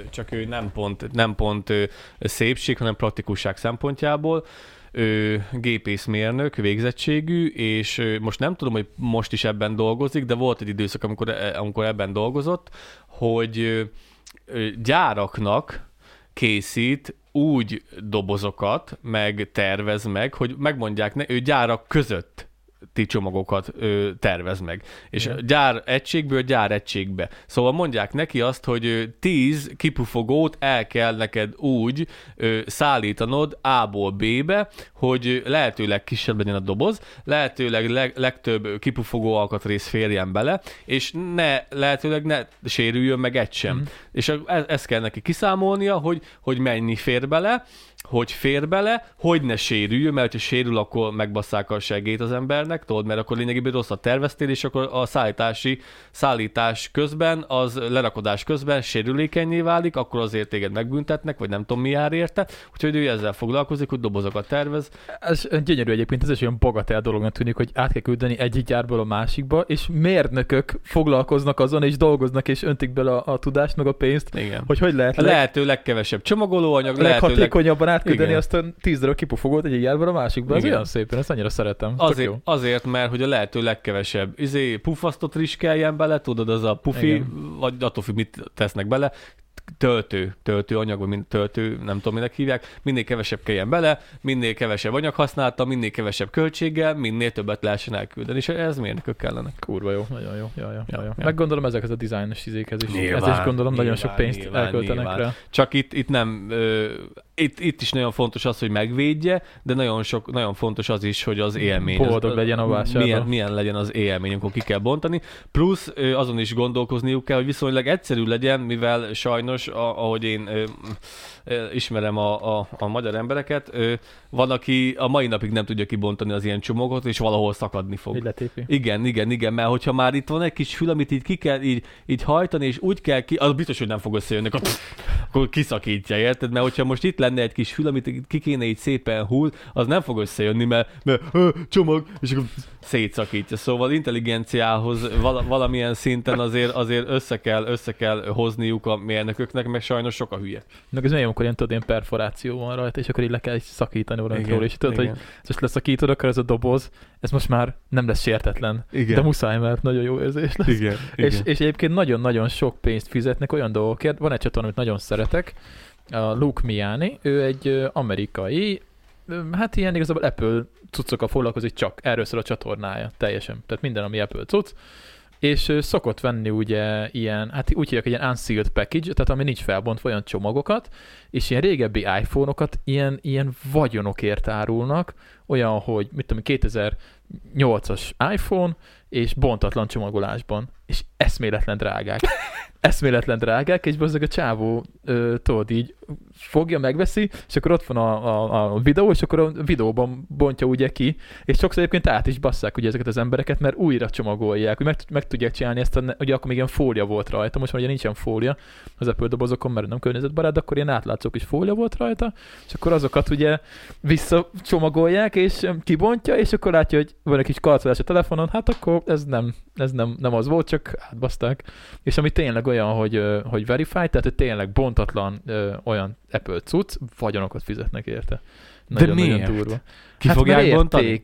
csak ő nem pont, nem pont szépség, hanem praktikusság szempontjából. Ő gépészmérnök végzettségű, és most nem tudom, hogy most is ebben dolgozik, de volt egy időszak, amikor, e- amikor ebben dolgozott, hogy gyáraknak készít úgy dobozokat, meg tervez meg, hogy megmondják, ne, ő gyárak között ti csomagokat ö, tervez meg. És Igen. Gyár egységből gyár egységbe. Szóval mondják neki azt, hogy ö, 10 kipufogót el kell neked úgy ö, szállítanod A-ból B-be, hogy lehetőleg kisebb legyen a doboz, lehetőleg leg, legtöbb kipufogó alkatrész férjen bele, és ne, lehetőleg ne sérüljön meg egy sem. Mm. És e- ezt kell neki kiszámolnia, hogy, hogy mennyi fér bele, hogy fér bele, hogy ne sérüljön, mert ha sérül, akkor megbasszák a segét az embernek, tudod, mert akkor lényegében rosszat terveztél, és akkor a szállítási, szállítás közben, az lerakodás közben sérülékenyé válik, akkor azért téged megbüntetnek, vagy nem tudom mi jár érte, úgyhogy ő ezzel foglalkozik, hogy dobozokat tervez. Ez gyönyörű egyébként, ez is olyan bagatel dolognak tűnik, hogy át kell küldeni egyik gyárból a másikba, és mérnökök foglalkoznak azon, és dolgoznak, és öntik bele a, a tudást, meg a pénzt, Igen. hogy hogy lehet A lehető legkevesebb csomagolóanyag, lehetőleg leghatékonyabban átküldeni Igen. azt a 10 darab kipufogót egyik gyárból a másikba. Ez olyan szépen, ezt annyira szeretem. Azért, jó. azért, mert hogy a lehető legkevesebb izé, pufasztott is kelljen bele, tudod, az a pufi, Igen. Vagy attól függ, mit tesznek bele, töltő, töltőanyag, vagy mind, töltő, nem tudom, minek hívják, minél kevesebb kelljen bele, minél kevesebb anyag használta, minél kevesebb költséggel, minél többet lehessen elküldeni, és ez mérnökök kellene. Kurva jó, nagyon jó. Ja, ja, ja, Ja, ja. Meg gondolom a dizájnos izékhez is. Nyilván, Ez is gondolom nagyon sok nyilván, pénzt nyilván, elköltenek nyilván. rá. Csak itt, itt nem, ö, itt, itt is nagyon fontos az, hogy megvédje, de nagyon, sok, nagyon fontos az is, hogy az élmény. Boldog az, legyen a vásárló. Milyen, milyen legyen az élmény, amikor ki kell bontani. Plusz azon is gondolkozniuk kell, hogy viszonylag egyszerű legyen, mivel sajnos, ahogy én ismerem a, a, a magyar embereket, van, aki a mai napig nem tudja kibontani az ilyen csomagot, és valahol szakadni fog. Így letépi. Igen, igen, igen, mert hogyha már itt van egy kis fül, amit így ki kell így, így hajtani, és úgy kell ki, az biztos, hogy nem fog összejönni, akkor, akkor kiszakítja, érted? Mert hogyha most itt lenne egy kis fül, amit ki kéne így szépen hull, az nem fog összejönni, mert, mert csomag, és akkor szétszakítja. Szóval intelligenciához vala, valamilyen szinten azért, azért össze, kell, össze kell hozniuk a mérnököknek, meg sajnos sok a hülye. Meg ez milyen, amikor ilyen, tudod, ilyen perforáció van rajta, és akkor így le kell szakítani valamiről, és tudod, igen. hogy most leszakítod, akkor ez a doboz, ez most már nem lesz sértetlen. igen. De muszáj, mert nagyon jó érzés lesz. igen, És, és egyébként nagyon-nagyon sok pénzt fizetnek olyan dolgokért. Van egy csatorna, amit nagyon szeretek, a Luke Miani, ő egy amerikai, hát ilyen igazából Apple cuccokkal foglalkozik csak, erről szól a csatornája teljesen. Tehát minden, ami Apple cucc. És szokott venni ugye ilyen, hát úgy hívják, ilyen unsealed package, tehát ami nincs felbontva olyan csomagokat, és ilyen régebbi iPhone-okat ilyen, ilyen vagyonokért árulnak, olyan, hogy mit tudom, 2008-as iPhone, és bontatlan csomagolásban. És eszméletlen drágák. eszméletlen drágák, és bazdmeg a csávó, ö, tudod, így fogja, megveszi, és akkor ott van a, a, a videó, és akkor a videóban bontja ugye ki, és sokszor egyébként át is basszák ugye ezeket az embereket, mert újra csomagolják, hogy meg, meg tudják csinálni ezt, a, ugye akkor még ilyen fólia volt rajta, most már ugye nincsen fólia az Apple dobozokon, mert nem környezetbarát, de akkor ilyen átlátszó is fólia volt rajta, és akkor azokat ugye visszacsomagolják, és kibontja, és akkor látja, hogy van egy kis karcolás a telefonon, hát akkor ez nem, ez nem, nem az volt, csak átbaszták. És ami tényleg olyan, hogy, hogy verify, tehát hogy tényleg bontatlan olyan Apple cucc, vagyonokat fizetnek érte. De miért? durva. Ki hát fogják bontani?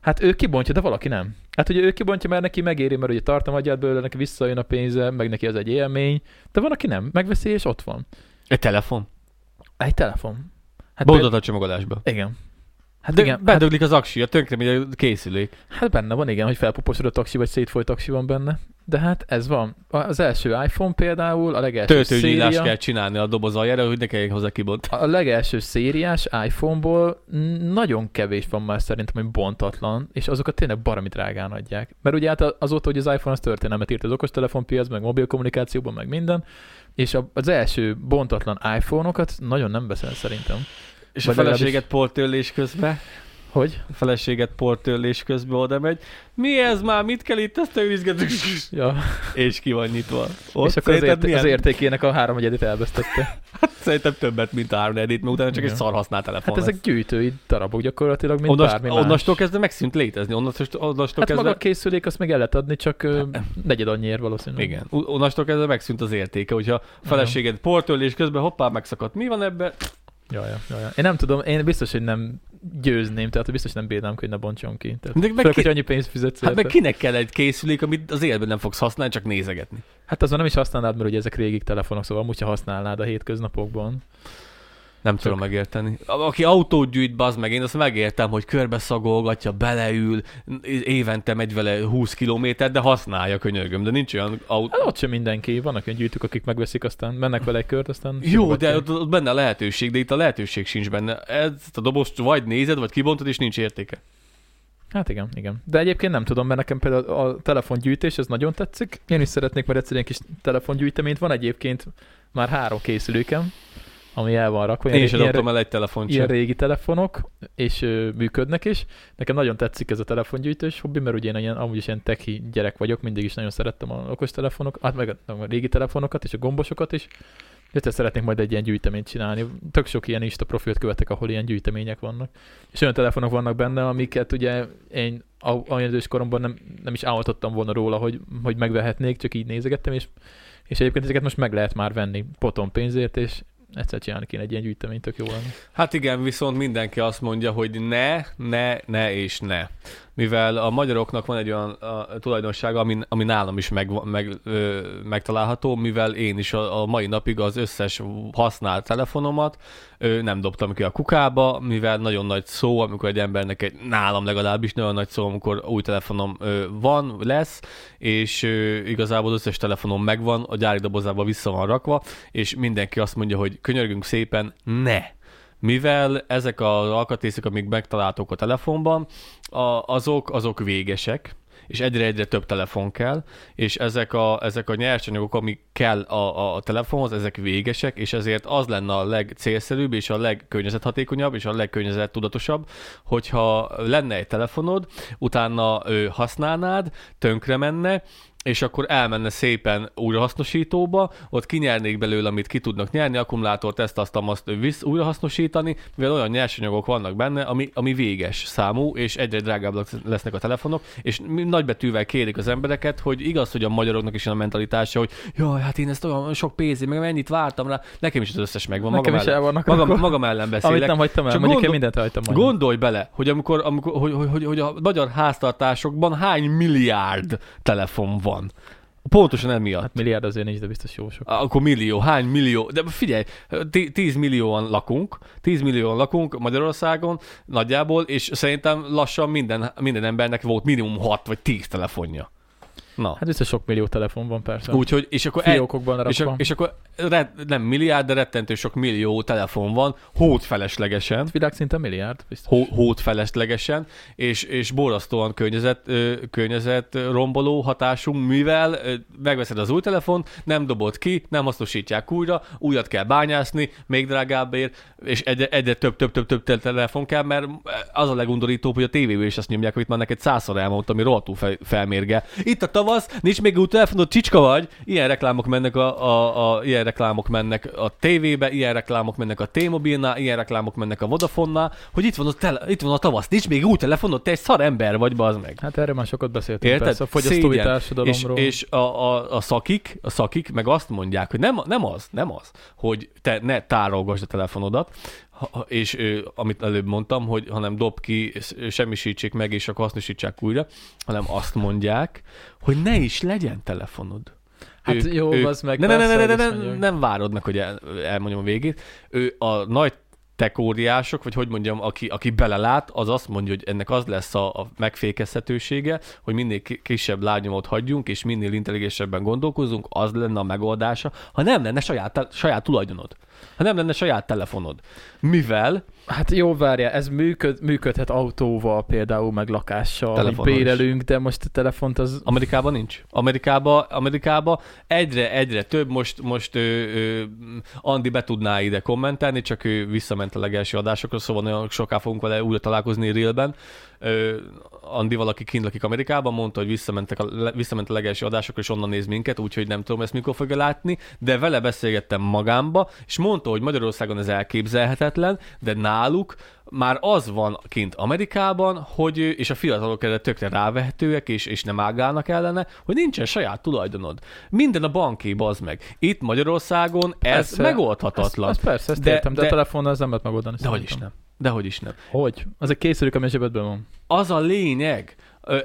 Hát ő kibontja, de valaki nem. Hát ugye ő kibontja, mert neki megéri, mert ugye tartalmadját belőle, neki visszajön a pénze, meg neki az egy élmény, de van, aki nem. Megveszi, és ott van. Egy telefon? Egy telefon. Hát Bontott a be- igen. Hát De igen, hát, bedöglik az aksia, tönkre megy a készülék. hát, benne van, igen, hogy felpuposod a taxi, vagy szétfolyt taxi van benne. De hát ez van. Az első iPhone például, a legelső Töltőnyílást széria, kell csinálni a doboz aljára, hogy ne kelljen hozzá kibont. a legelső szériás iPhone-ból nagyon kevés van már szerintem, hogy bontatlan, és azokat tényleg baromi drágán adják. Mert ugye hát azóta, hogy az iPhone az történelmet írt az okostelefonpiac, meg mobil kommunikációban, meg minden, és az első bontatlan iPhone-okat nagyon nem veszel szerintem. És a Vagy feleséget portörlés közben, Hogy? a feleséget portörlés közben oda megy. Mi ez már? Mit kell itt ezt őrizgetni? Ja. És ki van nyitva. Ott és akkor az, ért- milyen? az értékének a három egyedit elvesztette. Szerintem többet, mint a három edit, mert utána csak egy Igen. szar használt telefon Hát ezek gyűjtői darabok gyakorlatilag, mint Onnast, bármi más. onnastól kezdve megszűnt létezni. Onnastól, onnastól Hát kezdve... maga a készülék, azt meg el lehet adni, csak ö, negyed annyiért valószínűleg. Igen. Onnastól kezdve megszűnt az értéke, hogyha a feleséged portörlés közben hoppá megszakadt. Mi van ebben? Ja, ja, ja, ja. Én nem tudom, én biztos, hogy nem győzném, tehát biztos nem bírnám, hogy ne bontson ki. Tehát, De meg főleg, ki- hogy annyi pénzt fizetsz Hát érte. meg kinek kell egy készülék, amit az életben nem fogsz használni, csak nézegetni. Hát azon nem is használnád, mert ugye ezek régi telefonok, szóval amúgy, ha használnád a hétköznapokban. Nem tudom megérteni. Aki autót gyűjt, bazd meg, én azt megértem, hogy körbe szagolgatja, beleül, évente megy vele 20 kilométer, de használja, könyörgöm, de nincs olyan autó. Hát ott sem mindenki, vannak olyan gyűjtők, akik megveszik, aztán mennek vele egy kört, aztán... Jó, de ott, ott benne a lehetőség, de itt a lehetőség sincs benne. Ezt a dobozt vagy nézed, vagy kibontod, és nincs értéke. Hát igen, igen. De egyébként nem tudom, mert nekem például a telefongyűjtés, ez nagyon tetszik. Én is szeretnék majd egyszer egy kis telefongyűjteményt. Van egyébként már három készülékem, ami el van rakva. Én is adottam el egy telefont ilyen régi telefonok, és ö, működnek is. Nekem nagyon tetszik ez a telefongyűjtős hobbi, mert ugye én ilyen, amúgy is ilyen teki gyerek vagyok, mindig is nagyon szerettem a okos telefonok, hát meg a, a régi telefonokat és a gombosokat is. Egyszer szeretnék majd egy ilyen gyűjteményt csinálni. Tök sok ilyen Insta profilt követek, ahol ilyen gyűjtemények vannak. És olyan telefonok vannak benne, amiket ugye én a- idős koromban nem, nem is álmodtam volna róla, hogy, hogy megvehetnék, csak így nézegettem, és, és egyébként ezeket most meg lehet már venni potom pénzért, és egyszer csinálni kéne egy ilyen gyűjteményt, tök jó lenne. Hát igen, viszont mindenki azt mondja, hogy ne, ne, ne és ne. Mivel a magyaroknak van egy olyan a, tulajdonsága, ami, ami nálam is meg, meg, ö, megtalálható, mivel én is a, a mai napig az összes használt telefonomat ö, nem dobtam ki a kukába, mivel nagyon nagy szó, amikor egy embernek egy, nálam legalábbis nagyon nagy szó, amikor új telefonom ö, van, lesz, és ö, igazából az összes telefonom megvan, a gyári dobozába vissza van rakva, és mindenki azt mondja, hogy könyörgünk szépen, ne! Mivel ezek az alkatrészek, amik megtaláltok a telefonban, a, azok, azok végesek, és egyre-egyre több telefon kell, és ezek a, ezek a nyersanyagok, amik kell a, a telefonhoz, ezek végesek, és ezért az lenne a legcélszerűbb, és a legkörnyezethatékonyabb, és a legkörnyezettudatosabb, hogyha lenne egy telefonod, utána ö, használnád, tönkre menne, és akkor elmenne szépen újrahasznosítóba, ott kinyernék belőle, amit ki tudnak nyerni, akkumulátort, ezt, azt, azt visz újrahasznosítani, mivel olyan nyersanyagok vannak benne, ami, ami véges számú, és egyre drágábbak lesznek a telefonok, és nagybetűvel kérik az embereket, hogy igaz, hogy a magyaroknak is olyan a mentalitása, hogy jaj, hát én ezt olyan sok pénzért, meg mennyit vártam rá, nekem is az összes megvan, Nekem magam is el ellen, vannak magam, rakva. magam ellen beszélek. Amit nem hagytam el, Csak mondjuk én gondol- mindent hagytam majdnem. Gondolj bele, hogy amikor, amikor hogy, hogy, hogy, hogy a magyar háztartásokban hány milliárd telefon van. Pontosan emiatt. Hát milliárd azért nincs, de biztos jó sok. Akkor millió, hány millió, de figyelj, tí- 10 millióan lakunk, 10 millióan lakunk Magyarországon nagyjából, és szerintem lassan minden, minden embernek volt minimum 6 vagy 10 telefonja. Na. Hát biztos sok millió telefon van persze. Úgyhogy, és akkor, el, Fiókokban és, lerakva. ak- és akkor re, nem milliárd, de rettentő sok millió telefon van, hót feleslegesen, Világszinten milliárd, biztos. hó, hót feleslegesen, és, és borzasztóan környezet, környezet romboló hatású, mivel megveszed az új telefont, nem dobod ki, nem hasznosítják újra, újat kell bányászni, még drágábbért, és egyre, egyre több, több, több, több te- telefon kell, mert az a legundorítóbb, hogy a tévéből is azt nyomják, amit már neked százszor elmondtam, ami rohadtul fel, felmérge. Itt a tavasz, nincs még új telefonod, csicska vagy, ilyen reklámok mennek a, a, a, ilyen reklámok mennek a tévébe, ilyen reklámok mennek a T-mobilnál, ilyen reklámok mennek a Vodafonnál, hogy itt van, a tele, itt van a tavasz, nincs még új telefonod, te egy szar ember vagy, bazd meg. Hát erről már sokat beszéltünk Érted? persze, a fogyasztói Szégyen. És, társadalomról. és a, a, a, szakik, a szakik meg azt mondják, hogy nem, nem az, nem az, hogy te ne tárolgasd a telefonodat, ha- és amit előbb mondtam, hogy hanem dob ki, semmisítsék meg, és akkor hasznosítsák újra, hanem azt mondják, hogy ne is legyen telefonod. Hát jó, az meg ne, ne, ne, ne, ne, ne, nem várod meg, hogy el, elmondjam a végét. Ő a nagy tekóriások, vagy hogy mondjam, aki, aki belelát, az azt mondja, hogy ennek az lesz a, a megfékezhetősége, hogy minél ki- kisebb lábnyomot hagyjunk, és minél intelligensebben gondolkozunk, az lenne a megoldása, ha nem lenne saját, saját tulajdonod. Ha nem lenne saját telefonod. Mivel Hát jó, várjál, ez működ, működhet autóval például, meg lakással, bérelünk, de most a telefont az... Amerikában nincs. Amerikában, Amerikában egyre, egyre több, most, most ö, ö, Andi be tudná ide kommentelni, csak ő visszament a legelső adásokra, szóval nagyon soká fogunk vele újra találkozni Reelben. Ö, Andi valaki kint lakik Amerikában, mondta, hogy visszamentek a, visszament a legelső adásokra, és onnan néz minket, úgyhogy nem tudom ezt mikor fogja látni, de vele beszélgettem magámba, és mondta, hogy Magyarországon ez elképzelhetetlen, de náluk már az van kint Amerikában, hogy, és a fiatalok erre tökre rávehetőek, és, és nem ágálnak ellene, hogy nincsen saját tulajdonod. Minden a banké, bazd meg. Itt Magyarországon ez Persze. megoldhatatlan. Ez, ez persze, ezt De- értem, de, de- a telefonnal ez nem lehet megoldani. Dehogy is nem. Dehogy is nem. Hogy? Az egy készülék, ami a zsebedben van. Az a lényeg,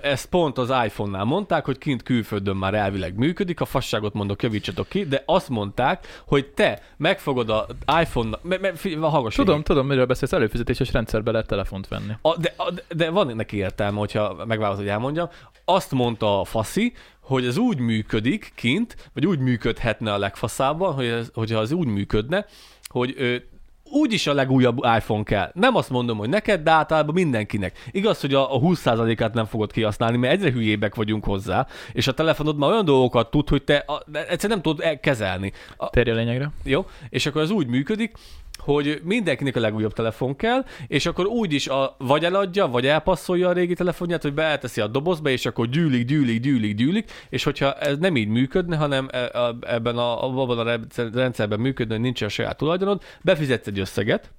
ezt pont az iPhone-nál mondták, hogy kint külföldön már elvileg működik, a fasságot mondok, javítsatok ki, de azt mondták, hogy te megfogod a iPhone-nak, me, me, hallgass Tudom, végig. tudom, miről beszélsz, előfizetéses rendszerbe lehet telefont venni. A, de, a, de van neki értelme, hogyha megválaszt, hogy elmondjam. Azt mondta a faszi, hogy ez úgy működik kint, vagy úgy működhetne a legfaszábban, hogy ez, hogyha az úgy működne, hogy úgyis a legújabb iPhone kell. Nem azt mondom, hogy neked, de általában mindenkinek. Igaz, hogy a, a 20%-át nem fogod kihasználni, mert egyre hülyébbek vagyunk hozzá, és a telefonod már olyan dolgokat tud, hogy te a, egyszerűen nem tudod el- kezelni. A, Térje a lényegre. jó? És akkor az úgy működik, hogy mindenkinek a legújabb telefon kell, és akkor úgy a, vagy eladja, vagy elpasszolja a régi telefonját, hogy beelteszi a dobozba, és akkor gyűlik, gyűlik, gyűlik, gyűlik, és hogyha ez nem így működne, hanem e- ebben a, abban a rendszer- rendszerben működne, hogy nincs a saját tulajdonod, befizetsz egy összeget,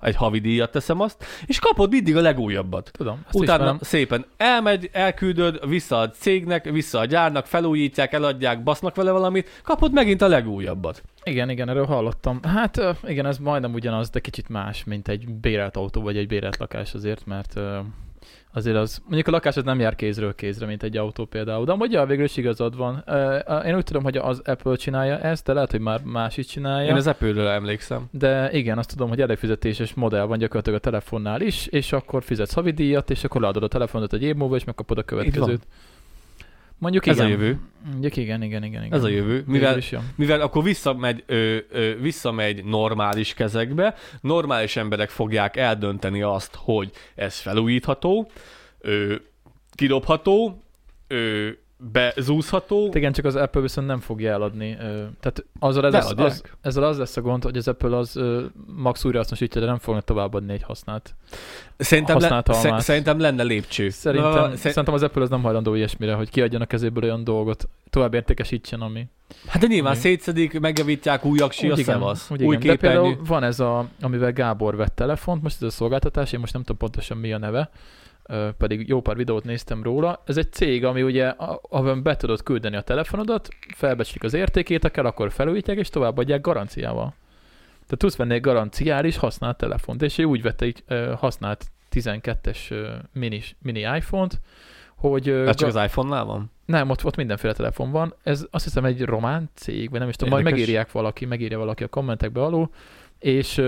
egy havi díjat teszem azt, és kapod mindig a legújabbat. Tudom, ezt Utána ismerem. szépen elmegy, elküldöd, vissza a cégnek, vissza a gyárnak, felújítják, eladják, basznak vele valamit, kapod megint a legújabbat. Igen, igen, erről hallottam. Hát igen, ez majdnem ugyanaz, de kicsit más, mint egy bérelt autó vagy egy bérelt lakás azért, mert azért az, mondjuk a lakás az nem jár kézről kézre, mint egy autó például, de amúgy ja, végül is igazad van. Én úgy tudom, hogy az Apple csinálja ezt, de lehet, hogy már más is csinálja. Én az Apple-ről emlékszem. De igen, azt tudom, hogy előfizetéses modell van gyakorlatilag a telefonnál is, és akkor fizetsz havidíjat, és akkor leadod a telefonot egy év múlva, és megkapod a következőt. Mondjuk Ez igen. a jövő. Mondjuk igen, igen, igen. igen. Ez a jövő. Mivel, mivel akkor visszamegy, ö, ö, visszamegy normális kezekbe, normális emberek fogják eldönteni azt, hogy ez felújítható, ö, kidobható, ö, bezúzható. Igen, csak az Apple viszont nem fogja eladni. Tehát azzal ez, az, az, ezzel az lesz a gond, hogy az Apple az max újrahasznosítja, de nem fognak továbbadni egy használt. Szerintem, le, almát. szerintem lenne lépcső. Szerintem, Na, Na, szerintem az Apple az nem hajlandó ilyesmire, hogy kiadjon a kezéből olyan dolgot, tovább értékesítsen, ami... Hát de nyilván Úgy- szétszedik, megjavítják új aksi, a Úgy igen, szevasz. úgy Új igen. De például van ez a, amivel Gábor vett telefont, most ez a szolgáltatás, én most nem tudom pontosan mi a neve, pedig jó pár videót néztem róla. Ez egy cég, ami ugye, ahol be tudod küldeni a telefonodat, felbecslik az értékét, akkor felújítják, és továbbadják garanciával. Tehát tudsz venni egy garanciális használt telefont, és ő úgy vette egy használt 12-es ö, mini, mini iPhone-t, hogy... Ez csak az iPhone-nál van? nem, ott, ott mindenféle telefon van. Ez azt hiszem egy román cég, vagy nem is tudom, majd Érdekes. megírják valaki, megírja valaki a kommentekbe alul, és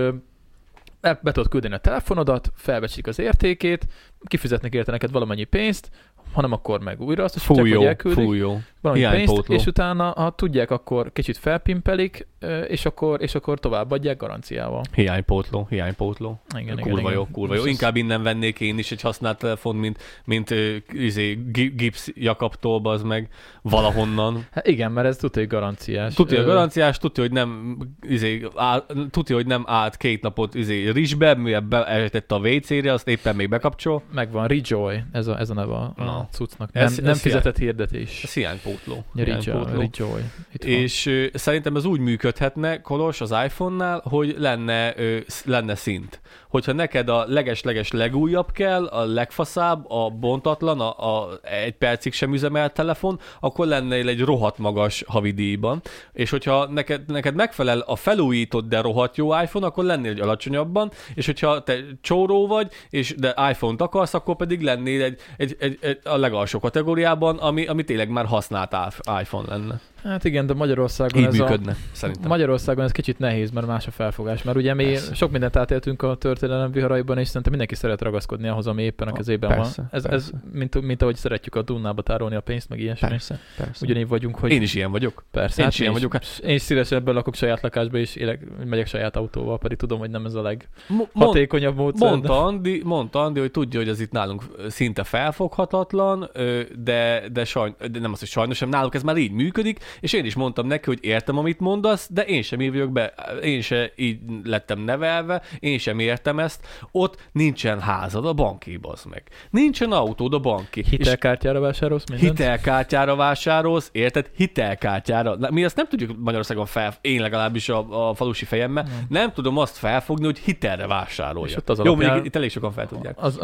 be, tudod küldeni a telefonodat, felbecsik az értékét, kifizetnek érte neked valamennyi pénzt, hanem akkor meg újra azt a csak Fújó, hogy elküldik, fújó. valami pénzt, Hiánypótló. és utána, ha tudják, akkor kicsit felpimpelik, és akkor, és akkor továbbadják garanciával. Hiánypótló, hiánypótló. Igen, igen, kurva igen. jó, kurva jó. Inkább innen vennék én is egy használt telefon, mint, mint izé, gi- gipsz Jakabtól, az meg valahonnan. Hát igen, mert ez tudja, hogy garanciás. Tudja Ö, garanciás, tudja, hogy nem, izé, áll, tudja, hogy nem állt két napot izé, rizsbe, mivel beeltette a WC-re, azt éppen még bekapcsol. Megvan, Rejoy, ez a, ez a neve a, Na. A cuccnak. Ez- Nem, nem ez fizetett hirdetés. Ez hiánypótló. Hiánypótló. Rejoy. És ö, szerintem ez úgy működhetne, Kolos, az iPhone-nál, hogy lenne, ö, lenne szint. Hogyha neked a leges-leges legújabb kell, a legfaszább, a bontatlan, a, a egy percig sem üzemelt telefon, akkor lenne egy rohadt magas havidíjban. És hogyha neked, neked megfelel a felújított, de rohadt jó iPhone, akkor lennél egy alacsonyabban, és hogyha te csóró vagy, és de iPhone-t akarsz, akkor pedig lennél egy, egy, egy, egy a legalsó kategóriában, ami, ami tényleg már használt iPhone lenne. Hát igen, de Magyarországon Így ez működne, a... szerintem. Magyarországon ez kicsit nehéz, mert más a felfogás. Mert ugye mi Persze. sok mindent átéltünk a történelem viharaiban, és szerintem mindenki szeret ragaszkodni ahhoz, ami éppen a kezében persze, van. Ez, ez persze. mint, mint ahogy szeretjük a Dunnába tárolni a pénzt, meg ilyesmi. Persze, persze. Ugyanígy vagyunk, hogy Én is ilyen vagyok. persze. én hát is ilyen vagyok. Én is szívesebben lakok saját lakásba, és élek, megyek saját autóval, pedig tudom, hogy nem ez a leghatékonyabb módszer. mondta, Andi, mondta Andi, hogy tudja, hogy ez itt nálunk szinte felfoghatatlan, de, de, sajn, de nem az, hogy sajnos, hanem náluk ez már így működik, és én is mondtam neki, hogy értem, amit mondasz, de én sem így vagyok be, én sem így lettem nevelve, én sem értem ezt. Ott nincsen házad a banki, az meg. Nincsen autód a banki. Hitelkártyára vásárolsz mindent? Hitelkártyára vásárolsz, érted? Hitelkártyára. Mi azt nem tudjuk Magyarországon fel, én legalábbis a, a falusi fejemmel, nem. nem tudom azt felfogni, hogy hitelre vásárolja. És ott az Jó, alapján- mondjuk itt elég sokan fel tudják. Az,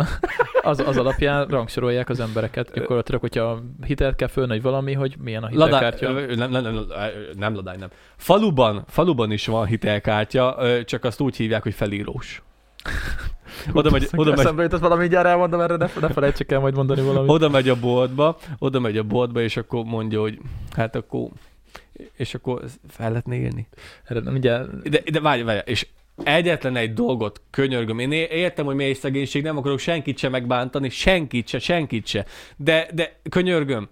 az, az alapján rangsorolják az embereket. Gyakorlatilag, hogyha hitelt kell fölni, hogy valami, hogy milyen a hitelkártya. ö, nem, nem, nem, nem, Ladály, nem. Faluban, faluban is van hitelkártya, csak azt úgy hívják, hogy felírós. Oda megy, oda megy, Eszembe jutott valami, mindjárt elmondom erre, ne, ne felejtsek el majd mondani valamit. oda megy a boltba, oda megy a boltba, és akkor mondja, hogy hát akkor és akkor fel lehetne élni. Erre nem, mindjárt, De, de várj, várj, és egyetlen egy dolgot könyörgöm. Én értem, hogy mély szegénység, nem akarok senkit se megbántani, senkit se, senkit se. De, de könyörgöm,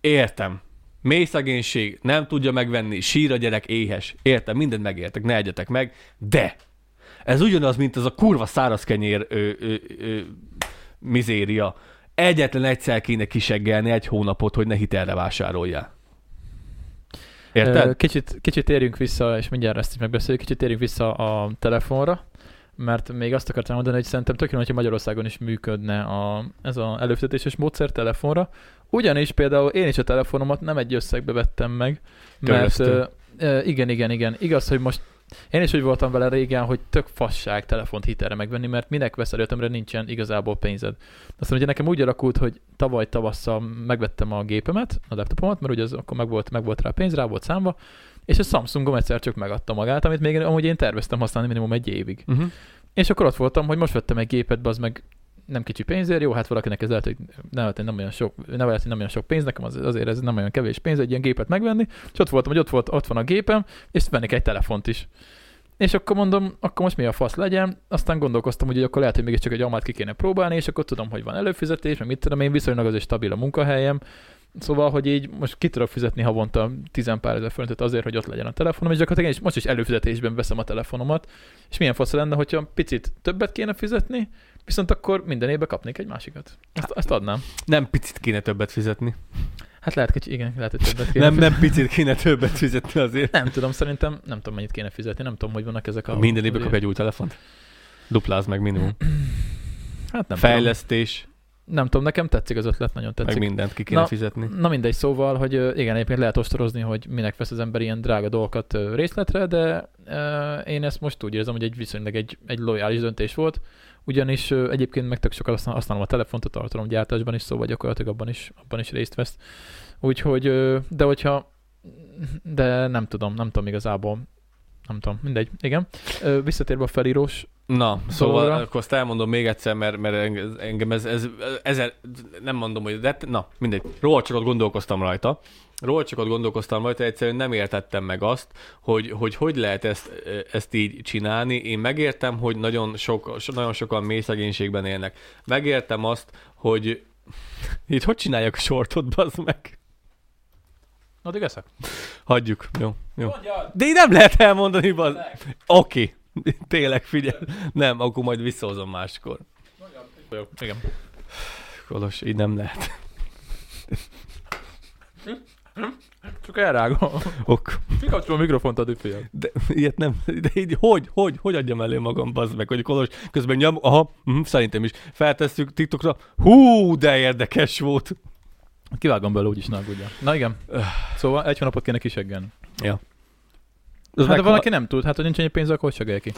értem. Mély szegénység, nem tudja megvenni, sír a gyerek, éhes. Értem, mindent megértek, ne egyetek meg, de ez ugyanaz, mint az a kurva száraz kenyér ö, ö, ö, mizéria. Egyetlen egyszer kéne kiseggelni egy hónapot, hogy ne hitelre vásároljál. Érted? Kicsit, kicsit térjünk vissza, és mindjárt ezt is megbeszéljük, kicsit térjünk vissza a telefonra, mert még azt akartam mondani, hogy szerintem tök jó, Magyarországon is működne a, ez az előfizetéses módszer telefonra. Ugyanis például én is a telefonomat nem egy összegbe vettem meg, mert ö, ö, igen, igen, igen. Igaz, hogy most én is úgy voltam vele régen, hogy tök fasság telefont hitelre megvenni, mert minek veszel ötömre nincsen igazából pénzed. Aztán ugye nekem úgy alakult, hogy tavaly tavasszal megvettem a gépemet, a laptopomat, mert ugye az akkor meg volt, meg volt rá pénz, rá volt számva, és a Samsungom egyszer csak megadta magát, amit még amúgy én terveztem használni minimum egy évig. Uh-huh. És akkor ott voltam, hogy most vettem egy gépet, az meg nem kicsi pénzért, jó, hát valakinek ez lehet, hogy nem, nem olyan sok, nem, lehet, nem olyan sok pénz, nekem az, azért ez nem olyan kevés pénz egy ilyen gépet megvenni, és ott voltam, hogy ott, volt, ott van a gépem, és vennék egy telefont is. És akkor mondom, akkor most mi a fasz legyen, aztán gondolkoztam, hogy akkor lehet, hogy mégiscsak egy amát ki kéne próbálni, és akkor tudom, hogy van előfizetés, meg mit tudom én, viszonylag az is stabil a munkahelyem, Szóval, hogy így most ki tudok fizetni havonta 10 pár ezer forintot azért, hogy ott legyen a telefonom, és gyakorlatilag én is most is előfizetésben veszem a telefonomat, és milyen fasz lenne, hogyha picit többet kéne fizetni, viszont akkor minden évben kapnék egy másikat. Ezt, ezt adnám. Nem picit kéne többet fizetni. Hát lehet, hogy igen, lehet, hogy többet kéne Nem, fizetni. nem picit kéne többet fizetni azért. Nem tudom, szerintem nem tudom, mennyit kéne fizetni, nem tudom, hogy vannak ezek a... Minden évben kap egy új telefont. Dupláz meg minimum. Hát nem Fejlesztés. Nem tudom, nekem tetszik az ötlet, nagyon meg tetszik. mindent ki kéne Na, fizetni. Na mindegy, szóval, hogy igen, egyébként lehet ostorozni, hogy minek vesz az ember ilyen drága dolgokat részletre, de ö, én ezt most úgy érzem, hogy egy viszonylag egy, egy lojális döntés volt, ugyanis ö, egyébként meg tök sokat használ- használom a telefont a tartalomgyártásban is, szóval gyakorlatilag abban is, abban is részt vesz. Úgyhogy, ö, de hogyha, de nem tudom, nem tudom igazából, nem tudom, mindegy, igen. Visszatérve a felírós, Na, szóval Dologra. akkor azt elmondom még egyszer, mert, mert enge- engem ez, ez, ezer, nem mondom, hogy de, na, mindegy, ott gondolkoztam rajta. Ott gondolkoztam rajta, egyszerűen nem értettem meg azt, hogy hogy, hogy lehet ezt, ezt így csinálni. Én megértem, hogy nagyon, sok, so- nagyon sokan mély szegénységben élnek. Megértem azt, hogy Így hogy csináljak a sortot, bazd meg? Addig eszek. Hagyjuk. Jó, jó. Mondjad! De így nem lehet elmondani, bazd. Oké. Tényleg, figyelj. Nem, akkor majd visszahozom máskor. Igen. Kolos, így nem lehet. Csak elrágom. Ok. Kikapcsolom a mikrofont a düfél. De ilyet nem, de így hogy, hogy, hogy adjam elő magam, bazd meg, hogy Kolos közben nyom, aha, hm, szerintem is feltesszük TikTokra, hú, de érdekes volt. Kivágom belőle úgyis, ne aggódja. Na igen. Szóval egy hónapot kéne kiseggelni. Ja. Hát meg- de valaki nem tud, hát hogy nincs ennyi pénz, akkor hogy ki?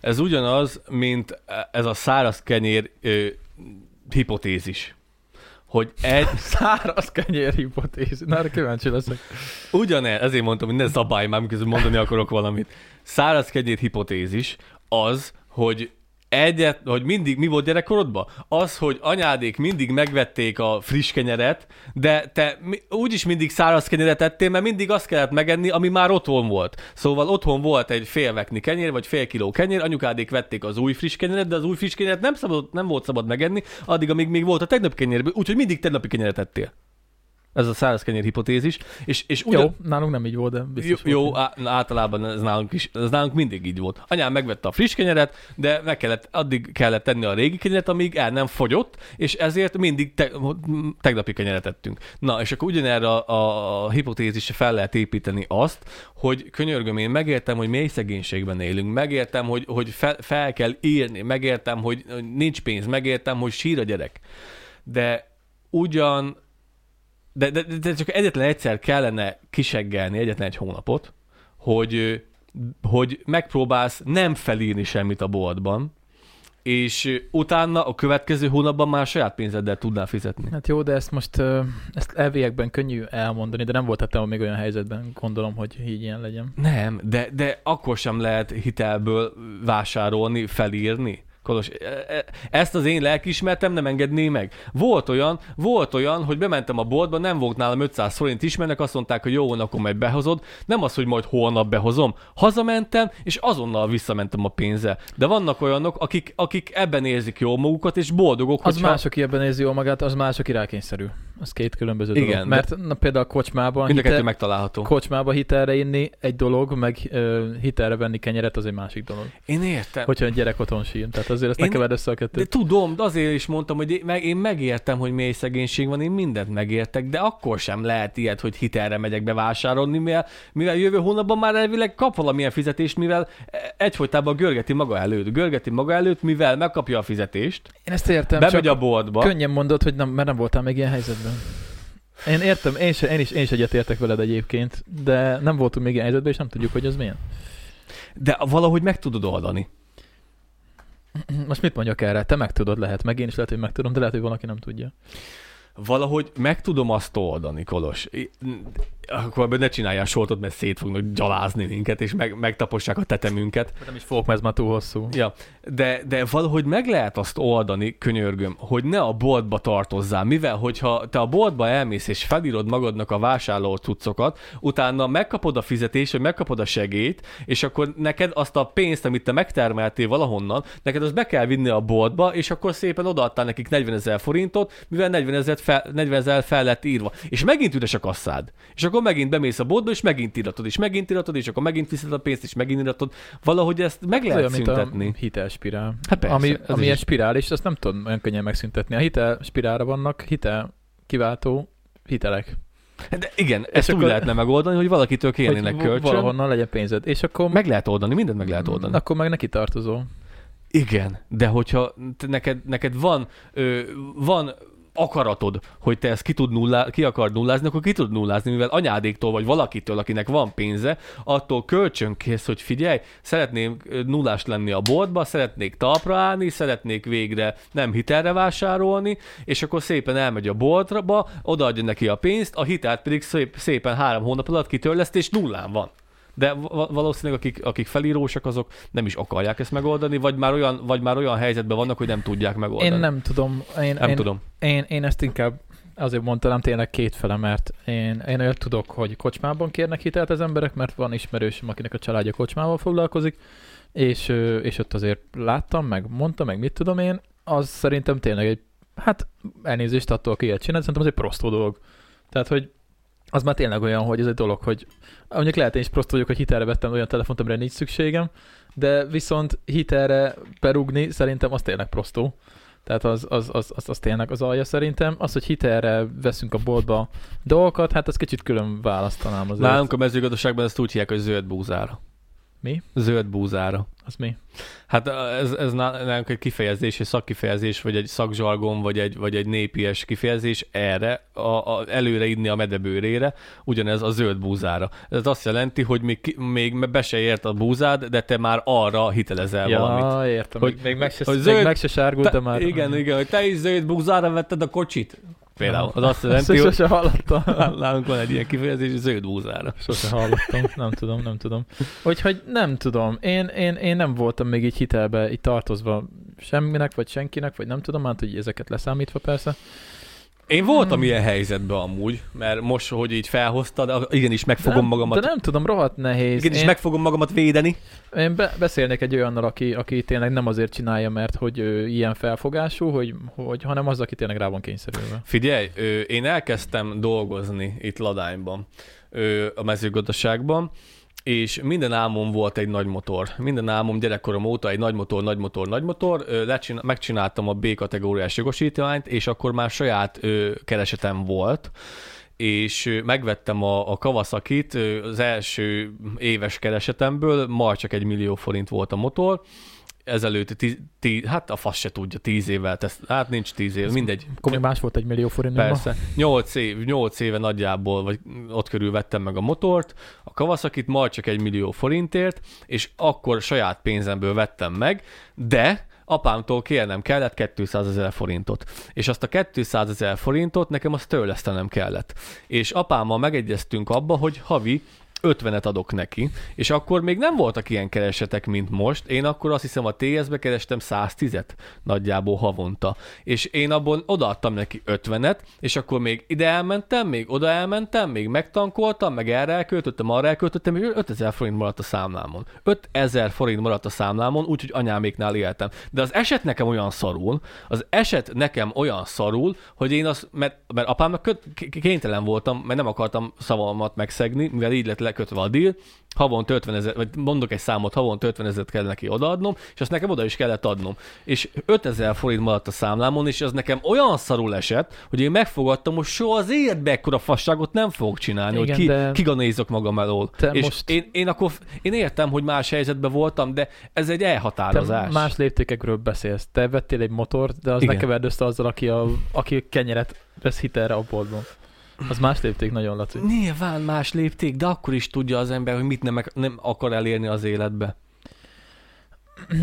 Ez ugyanaz, mint ez a száraz kenyér ö, hipotézis. Hogy egy, Száraz kenyér hipotéz. Na, erre kíváncsi leszek. ugyanez, ezért mondtam, hogy ne zabálj már, miközben mondani akarok valamit. Száraz kenyér hipotézis az, hogy egyet, hogy mindig, mi volt gyerekkorodban? Az, hogy anyádék mindig megvették a friss kenyeret, de te úgyis mindig száraz kenyeret ettél, mert mindig azt kellett megenni, ami már otthon volt. Szóval otthon volt egy félvekni kenyér, vagy fél kiló kenyér, anyukádék vették az új friss kenyeret, de az új friss kenyeret nem, szabad, nem volt szabad megenni, addig, amíg még volt a tegnap kenyérből, úgyhogy mindig tegnapi kenyeret ettél. Ez a száraz kenyér hipotézis. És, és ugyan, Jó, nálunk nem így volt, de jó, biztos jó á, általában ez nálunk is, ez nálunk mindig így volt. Anyám megvette a friss kenyeret, de meg kellett, addig kellett tenni a régi kenyeret, amíg el nem fogyott, és ezért mindig te, tegnapi kenyeret ettünk. Na, és akkor ugyanerre a, a hipotézisre fel lehet építeni azt, hogy könyörgöm, én megértem, hogy mély szegénységben élünk, megértem, hogy, hogy fel, fel kell írni, megértem, hogy hogy nincs pénz, megértem, hogy sír a gyerek. De ugyan de, de, de csak egyetlen egyszer kellene kiseggelni egyetlen egy hónapot, hogy, hogy megpróbálsz nem felírni semmit a boltban, és utána a következő hónapban már saját pénzeddel tudnál fizetni. Hát jó, de ezt most ezt elviekben könnyű elmondani, de nem voltál még olyan helyzetben, gondolom, hogy így ilyen legyen. Nem, de, de akkor sem lehet hitelből vásárolni, felírni. Kolos, e- e- ezt az én lelkiismertem nem engedné meg. Volt olyan, volt olyan, hogy bementem a boltba, nem volt nálam 500 forint ismernek, azt mondták, hogy jó, akkor majd behozod. Nem az, hogy majd holnap behozom. Hazamentem, és azonnal visszamentem a pénzzel. De vannak olyanok, akik, akik ebben érzik jól magukat, és boldogok, Az hogyha... más, aki ebben érzi jól magát, az más, aki rákényszerű. Az két különböző Igen, dolog. de- Mert na, például a kocsmában, Mind a hitel, megtalálható. kocsmába hitelre inni egy dolog, meg ö, hitelre venni kenyeret az egy másik dolog. Én értem. Hogyha egy gyerek otthon sír. Tehát azért ezt ne Én- keverd össze a De kettőt. tudom, de azért is mondtam, hogy én, meg, én megértem, hogy mély szegénység van, én mindent megértek, de akkor sem lehet ilyet, hogy hitelre megyek bevásárolni, mivel, mivel jövő hónapban már elvileg kap valamilyen fizetést, mivel egyfolytában görgeti maga előtt. Görgeti maga előtt, mivel megkapja a fizetést, Én ezt értem, bemegy csak a boltba. könnyen mondod, hogy nem, mert nem voltál még ilyen helyzetben. Én értem, én, se, én, is, én is egyetértek veled egyébként, de nem voltunk még ilyen helyzetben, és nem tudjuk, hogy az milyen. De valahogy meg tudod oldani. Most mit mondjak erre? Te meg tudod, lehet, meg én is lehet, hogy meg tudom, de lehet, hogy valaki nem tudja. Valahogy meg tudom azt oldani, Kolos. Akkor ne csináljál sortot, mert szét fognak gyalázni minket, és meg, megtapossák a tetemünket. Nem is fogok, mert ez már túl hosszú. Ja, de, de valahogy meg lehet azt oldani, könyörgöm, hogy ne a boltba tartozzál, mivel hogyha te a boltba elmész és felírod magadnak a vásárló cuccokat, utána megkapod a fizetést, vagy megkapod a segélyt, és akkor neked azt a pénzt, amit te megtermeltél valahonnan, neked azt be kell vinni a boltba, és akkor szépen odaadtál nekik 40 ezer forintot, mivel 40 ezer fel, 40 ezer fel lett írva. És megint üres a kasszád. És akkor megint bemész a boltba, és megint iratod, és megint iratod, és akkor megint viszed a pénzt, és megint iratod. Valahogy ezt meg lehet olyan, mint a szüntetni. hitelspirál. Hát persze, ami, ami is. egy spirál, és azt nem tudom olyan könnyen megszüntetni. A hitel spirálra vannak hitel kiváltó hitelek. De igen, ezt úgy akkor- lehetne megoldani, hogy valakitől kérnének kölcsön. valahonnan legyen pénzed. És akkor, Meg lehet oldani, mindent meg lehet oldani. akkor meg neki tartozol. Igen, de hogyha neked, neked van, ö, van akaratod, hogy te ezt ki, tud nullá, ki akar nullázni, akkor ki tud nullázni, mivel anyádéktól vagy valakitől, akinek van pénze, attól kölcsön kész, hogy figyelj, szeretném nullás lenni a boltba, szeretnék talpra állni, szeretnék végre nem hitelre vásárolni, és akkor szépen elmegy a boltba, odaadja neki a pénzt, a hitelt pedig szép, szépen három hónap alatt kitörleszt, és nullán van. De va- valószínűleg akik, akik felírósak, azok nem is akarják ezt megoldani, vagy már olyan, vagy már olyan helyzetben vannak, hogy nem tudják megoldani. Én nem tudom. Én, nem én, tudom. Én, én ezt inkább azért mondanám tényleg kétfele, mert én, én olyat tudok, hogy kocsmában kérnek hitelt az emberek, mert van ismerősöm, akinek a családja kocsmával foglalkozik, és, és ott azért láttam, meg mondta, meg mit tudom én, az szerintem tényleg egy, hát elnézést attól, aki ilyet csinál, szerintem az egy prostó dolog. Tehát, hogy az már tényleg olyan, hogy ez egy dolog, hogy mondjuk lehet én is prostó vagyok, hogy hitelre vettem olyan telefont, amire nincs szükségem, de viszont hitelre berugni szerintem az tényleg prostó. Tehát az, az, az, az, az tényleg az alja szerintem. Az, hogy hitelre veszünk a boltba dolgokat, hát az kicsit külön választanám azért. Nálunk a mezőgazdaságban ezt úgy hívják, hogy zöld búzára. Mi? Zöld búzára. Az mi? Hát ez, ez nálunk egy kifejezés, egy szakkifejezés, vagy egy szakzsargon, vagy egy, vagy egy népies kifejezés erre, a, a, előre inni a medebőrére, ugyanez a zöld búzára. Ez azt jelenti, hogy még, még be se ért a búzád, de te már arra hitelezel ja, valamit. értem. Hogy- még meg se, hogy még zöld- meg se sárgult, Te, már... igen, igen, hogy te is zöld búzára vetted a kocsit. Például. Az azt jelenti, hogy sose hallottam. nálunk van egy ilyen kifejezés, zöld búzára. Sose hallottam, nem tudom, nem tudom. Úgyhogy nem tudom, én, én, én nem voltam még így hitelbe, így tartozva semminek, vagy senkinek, vagy nem tudom, hát hogy ezeket leszámítva persze. Én voltam Hmm. ilyen helyzetben amúgy, mert most, hogy így felhoztad, igenis megfogom de, magamat. De nem tudom, rohadt nehéz. igenis én, meg fogom magamat védeni. én be, beszélnék egy olyannal, aki, aki tényleg nem azért csinálja, mert hogy ő ilyen felfogású, hogy, hogy, hanem az, aki tényleg rá van kényszerülve. Figyelj, ö, én elkezdtem dolgozni itt Ladányban, ö, a mezőgazdaságban, és minden álmom volt egy nagy motor. Minden álmom gyerekkorom óta egy nagy motor, nagy motor, nagy motor. Lecsin- megcsináltam a B kategóriás jogosítványt, és akkor már saját ö, keresetem volt és megvettem a, a Kawasaki-t, az első éves keresetemből, majd csak egy millió forint volt a motor, ezelőtt, tí, tí, hát a fasz se tudja, tíz évvel, tesz, hát nincs tíz év, mindegy. Akkor még más volt egy millió forint. Persze. 8, év, 8 éve nagyjából, vagy ott körül vettem meg a motort, a Kawasaki-t majd csak egy millió forintért, és akkor saját pénzemből vettem meg, de apámtól kérnem kellett 200 ezer forintot. És azt a 200 ezer forintot nekem azt törlesztenem kellett. És apámmal megegyeztünk abba, hogy havi 50-et adok neki, és akkor még nem voltak ilyen keresetek, mint most. Én akkor azt hiszem a TS-be kerestem 110-et nagyjából havonta. És én abból odaadtam neki 50-et, és akkor még ide elmentem, még oda elmentem, még megtankoltam, meg erre elköltöttem, arra elköltöttem, és 5000 forint maradt a számlámon. 5000 forint maradt a számlámon, úgyhogy anyáméknál éltem. De az eset nekem olyan szarul, az eset nekem olyan szarul, hogy én azt, mert, mert apámnak köt, k- kénytelen voltam, mert nem akartam szavamat megszegni, mivel így lett lekötve a deal, havonta 50 ezer, vagy mondok egy számot, havonta 50 ezeret kell neki odaadnom, és azt nekem oda is kellett adnom. És 5000 forint maradt a számlámon, és az nekem olyan szarul esett, hogy én megfogadtam, hogy soha az életbe ekkora fasságot nem fogok csinálni, Igen, hogy ki, de- kiganézok magam elől. Te és most- én, én, akkor, én értem, hogy más helyzetben voltam, de ez egy Te elhatározás. más léptékekről beszélsz. Te vettél egy motort, de az Igen. ne azzal, aki, a, aki kenyeret vesz hitelre a boltban. Az más lépték nagyon, Laci. Nyilván más lépték, de akkor is tudja az ember, hogy mit nem, nem akar elérni az életbe.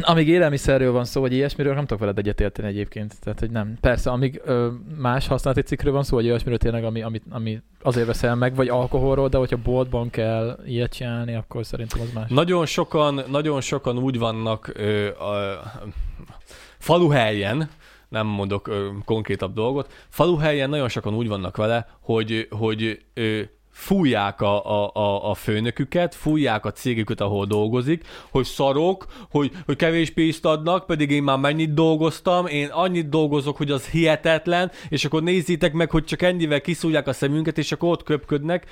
Amíg élelmiszerről van szó, vagy ilyesmiről, nem tudok veled egyetérteni egyébként. Tehát, hogy nem. Persze, amíg ö, más használati cikkről van szó, vagy olyasmiről tényleg, ami, ami, ami azért veszel meg, vagy alkoholról, de hogyha boltban kell ilyet csinálni, akkor szerintem az más. Nagyon sokan, nagyon sokan úgy vannak ö, a, faluhelyen, nem mondok ö, konkrétabb dolgot, faluhelyen nagyon sokan úgy vannak vele, hogy, hogy ö, fújják a, a, a, a főnöküket, fújják a cégüket, ahol dolgozik, hogy szarok, hogy, hogy kevés pénzt adnak, pedig én már mennyit dolgoztam, én annyit dolgozok, hogy az hihetetlen, és akkor nézzétek meg, hogy csak ennyivel kiszúrják a szemünket, és akkor ott köpködnek,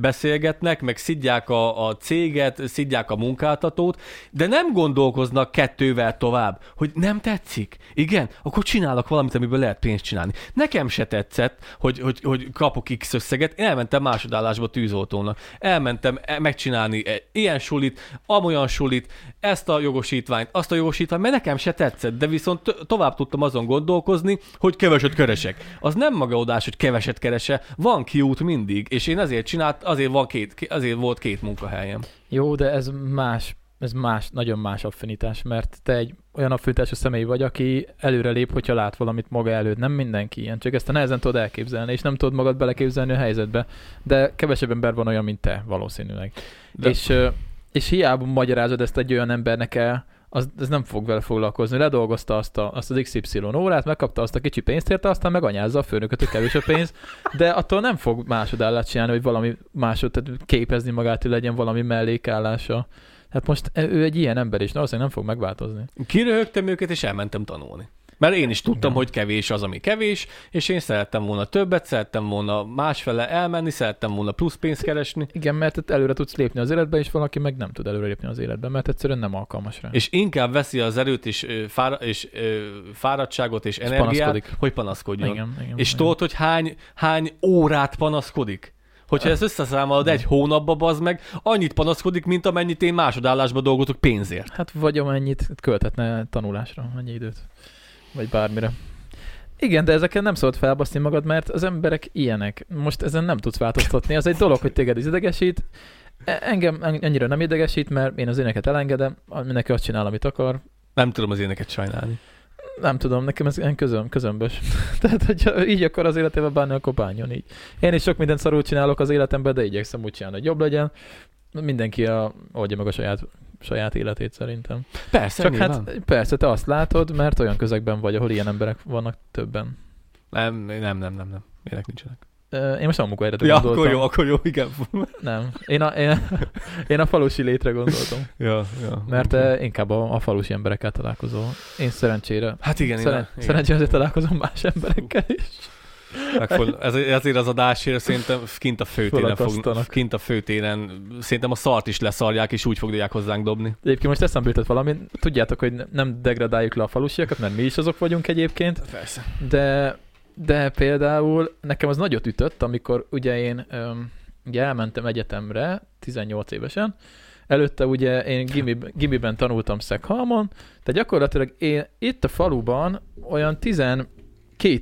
beszélgetnek, meg szidják a, a céget, szidják a munkáltatót, de nem gondolkoznak kettővel tovább, hogy nem tetszik. Igen, akkor csinálok valamit, amiből lehet pénzt csinálni. Nekem se tetszett, hogy, hogy, hogy kapok X összeget, én elmentem másodállásba tűzoltónak. Elmentem e- megcsinálni e- ilyen sulit, amolyan sulit, ezt a jogosítványt, azt a jogosítványt, mert nekem se tetszett, de viszont to- tovább tudtam azon gondolkozni, hogy keveset keresek. Az nem magaudás, hogy keveset kerese, van kiút mindig, és én azért csinált, azért, van két, azért volt két munkahelyem. Jó, de ez más, ez más, nagyon más affinitás, mert te egy olyan affinitású személy vagy, aki előre lép, hogyha lát valamit maga előtt. Nem mindenki ilyen, csak ezt a nehezen tudod elképzelni, és nem tudod magad beleképzelni a helyzetbe. De kevesebb ember van olyan, mint te, valószínűleg. De- És, és hiába magyarázod ezt egy olyan embernek el, az, ez nem fog vele foglalkozni. Ledolgozta azt, a, azt az XY órát, megkapta azt a kicsi pénzt érte, aztán meganyázza a főnököt, hogy kevés a pénz, de attól nem fog másodállát csinálni, hogy valami másod, tehát képezni magát, hogy legyen valami mellékállása. Hát most ő egy ilyen ember is, valószínűleg nem fog megváltozni. Kiröhögtem őket, és elmentem tanulni. Mert én is tudtam, Igen. hogy kevés az, ami kevés, és én szerettem volna többet, szerettem volna másfele elmenni, szerettem volna plusz pénzt keresni, Igen, mert előre tudsz lépni az életbe, és valaki meg nem tud előre lépni az életbe, mert egyszerűen nem alkalmas rá. és inkább veszi az erőt és, fára, és ö, fáradtságot és, És energiát, panaszkodik. hogy panaszkodjon. igen, igen, És tudod, hogy hány, hány órát panaszkodik? Hogyha ezt összeszámolod egy hónapba, bazd meg, annyit panaszkodik, mint amennyit én másodállásban dolgozok pénzért. Hát vagy amennyit költetne tanulásra, annyi időt. Vagy bármire. Igen, de ezeken nem szabad felbaszni magad, mert az emberek ilyenek. Most ezen nem tudsz változtatni. Az egy dolog, hogy téged is idegesít. E- Engem en- ennyire nem idegesít, mert én az éneket elengedem, mindenki azt csinál, amit akar. Nem tudom az éneket sajnálni. Nem tudom, nekem ez ilyen közöm, közömbös. Tehát, hogyha így akar az életébe bánni, akkor bánjon így. Én is sok mindent szarul csinálok az életemben, de igyekszem úgy csinálni, hogy jobb legyen. Mindenki a, oldja meg a saját, saját életét szerintem. Persze, Csak hát persze, te azt látod, mert olyan közegben vagy, ahol ilyen emberek vannak többen. Nem, nem, nem, nem, nem. Ilyenek nincsenek. Én most a munkahelyre Ja, gondoltam. akkor jó, akkor jó, igen. Nem. Én a, én, én a falusi létre gondoltam. ja, ja. Mert eh, inkább a, a falusi emberekkel találkozol. Én szerencsére. Hát igen, Szeren, igen. szerencsére azért találkozom más emberekkel is. Megfog, ez, ezért az adásért szerintem kint a főtéren fog, kint a főtéren szerintem a szart is leszarják, és úgy fogják hozzánk dobni. Egyébként most eszembe jutott valami. Tudjátok, hogy ne- nem degradáljuk le a falusiakat, mert mi is azok vagyunk egyébként. Persze. De, de például nekem az nagyot ütött, amikor ugye én öm, ugye elmentem egyetemre 18 évesen, előtte ugye én gimi, gimiben tanultam Szekhalmon, tehát gyakorlatilag én itt a faluban olyan 12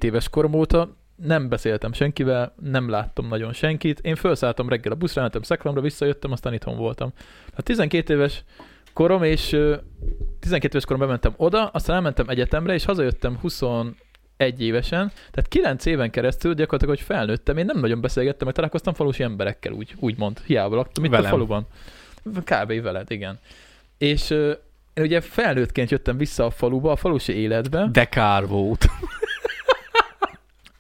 éves korom óta nem beszéltem senkivel, nem láttam nagyon senkit. Én felszálltam reggel a buszra, mentem Szekhalomra, visszajöttem, aztán itthon voltam. Hát 12 éves korom, és ö, 12 éves korom bementem oda, aztán elmentem egyetemre, és hazajöttem 21 évesen, tehát 9 éven keresztül gyakorlatilag, hogy felnőttem, én nem nagyon beszélgettem, mert találkoztam falusi emberekkel, úgy, úgymond, hiába laktam itt Velem. a faluban. Kb. veled, igen. És én ugye felnőttként jöttem vissza a faluba, a falusi életbe, De kár volt.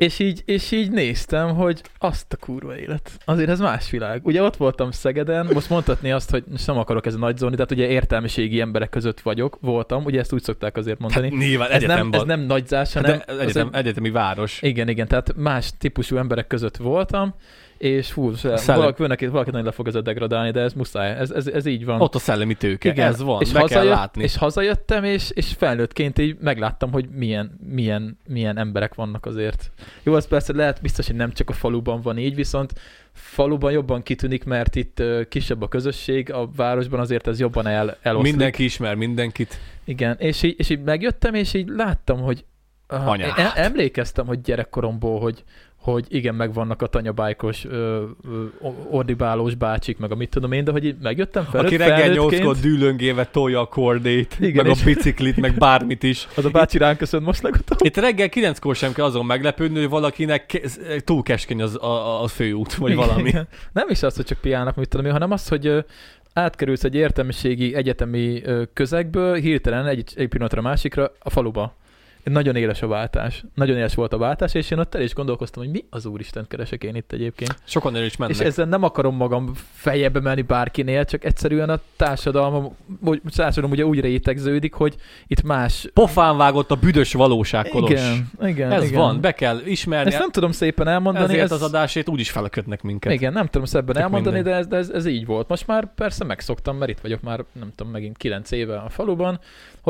És így, és így néztem, hogy azt a kurva élet. Azért ez más világ. Ugye ott voltam Szegeden, most mondhatni azt, hogy most nem akarok ez a nagy zóni, tehát ugye értelmiségi emberek között vagyok, voltam, ugye ezt úgy szokták azért mondani. Hát nyilván ez, nem, ez nem nagyzás, hanem... de az egyetem, egy- egyetemi város. igen, igen, tehát más típusú emberek között voltam, és hú, Szellem- valaki, valaki, valaki nagyon le fog ezzel degradálni, de ez muszáj, ez, ez, ez így van. Ott a szellemi tőke. Igen, Ez van, és be kell hazajött, látni. És hazajöttem, és, és felnőttként így megláttam, hogy milyen, milyen, milyen emberek vannak azért. Jó, az persze lehet biztos, hogy nem csak a faluban van így, viszont faluban jobban kitűnik, mert itt kisebb a közösség, a városban azért ez jobban el, eloszlik. Mindenki ismer mindenkit. Igen, és így, és így megjöttem, és így láttam, hogy Anyát. em- emlékeztem, hogy gyerekkoromból, hogy, hogy igen, megvannak a tanyabájkos, ö, ö, ordibálós bácsik, meg a mit tudom én, de hogy így megjöttem fel, Aki reggel nyolckor dűlöngéve tolja a kordét, Igen, meg a biciklit, meg bármit is. az a bácsi ránk köszön most legutóbb. Itt reggel kilenckor sem kell azon meglepődni, hogy valakinek túl keskeny az, a, a, főút, vagy Igen, valami. igen. Nem is az, hogy csak piálnak, mit tudom én, hanem az, hogy átkerülsz egy értelmiségi egyetemi közegből hirtelen egy, egy pillanatra másikra a faluba. Nagyon éles a váltás. Nagyon éles volt a váltás, és én ott el is gondolkoztam, hogy mi az úristen keresek én itt egyébként. Sokan el is mennek. És ezzel nem akarom magam fejebe menni bárkinél, csak egyszerűen a társadalom, hogy társadalom ugye úgy rétegződik, hogy itt más... Pofán vágott a büdös valóság, Kolos. Igen, igen, Ez igen. van, be kell ismerni. Ezt nem tudom szépen elmondani. Ezért ez... az adásét úgyis felkötnek minket. Igen, nem tudom szebben Tök elmondani, mindegy. de ez, de ez, ez, így volt. Most már persze megszoktam, mert itt vagyok már, nem tudom, megint kilenc éve a faluban,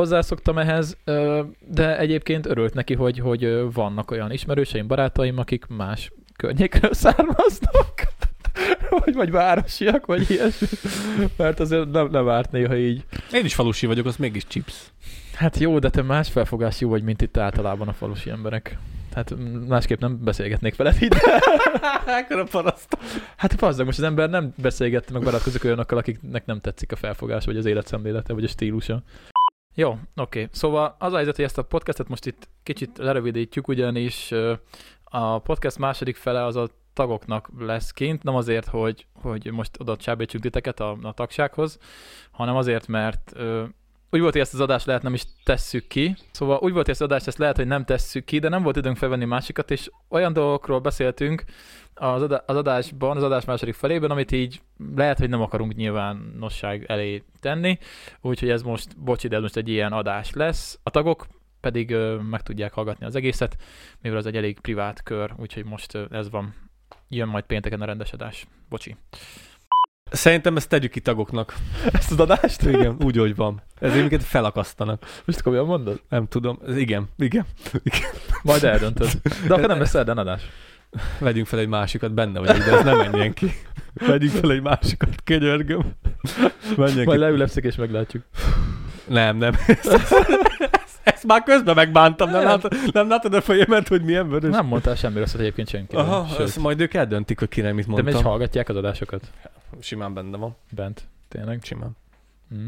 hozzászoktam ehhez, de egyébként örült neki, hogy, hogy vannak olyan ismerőseim, barátaim, akik más környékről származnak. vagy, vagy városiak, vagy ilyesmi. Mert azért nem, nem árt néha így. Én is falusi vagyok, az mégis chips. Hát jó, de te más felfogású vagy, mint itt általában a falusi emberek. Hát másképp nem beszélgetnék veled itt. Ekkora paraszt. Hát pazzag, most az ember nem beszélgette, meg barátkozik olyanokkal, akiknek nem tetszik a felfogás, vagy az életszemlélete, vagy a stílusa. Jó, oké. Szóval az a helyzet, hogy ezt a podcastet most itt kicsit lerövidítjük, ugyanis a podcast második fele az a tagoknak lesz kint, nem azért, hogy, hogy most oda csábítsuk titeket a, a tagsághoz, hanem azért, mert ö, úgy volt, hogy ezt az adást lehet nem is tesszük ki. Szóval úgy volt, hogy ezt az adást ezt lehet, hogy nem tesszük ki, de nem volt időnk felvenni másikat, és olyan dolgokról beszéltünk az, adá- az adásban, az adás második felében, amit így lehet, hogy nem akarunk nyilvánosság elé tenni, úgyhogy ez most, bocsi, de ez most egy ilyen adás lesz. A tagok pedig ö, meg tudják hallgatni az egészet, mivel ez egy elég privát kör, úgyhogy most ö, ez van. Jön majd pénteken a rendes adás. Bocsi. Szerintem ezt tegyük ki tagoknak. Ezt az adást? Igen, úgy, hogy van. Ezért minket felakasztanak. Most komolyan mondod? Nem tudom. Ez igen, igen. Majd eldöntöd. De akkor nem lesz adás. Vegyünk fel egy másikat, benne vagyok, de ez nem menjen ki. Vegyünk fel egy másikat, könyörgöm. Menjen Majd ki. leülepszik és meglátjuk. Nem, nem. Ezt, ezt, ezt már közben megbántam, nem, Nem. látod, nem látod a fejemet, hogy milyen vörös? Nem mondtál semmi rosszat egyébként senki. Aha, Sőt, ezt majd ők eldöntik, hogy kinek mit de mondtam. is hallgatják az adásokat Simán benne van. bent. Tényleg. Simán. Mm.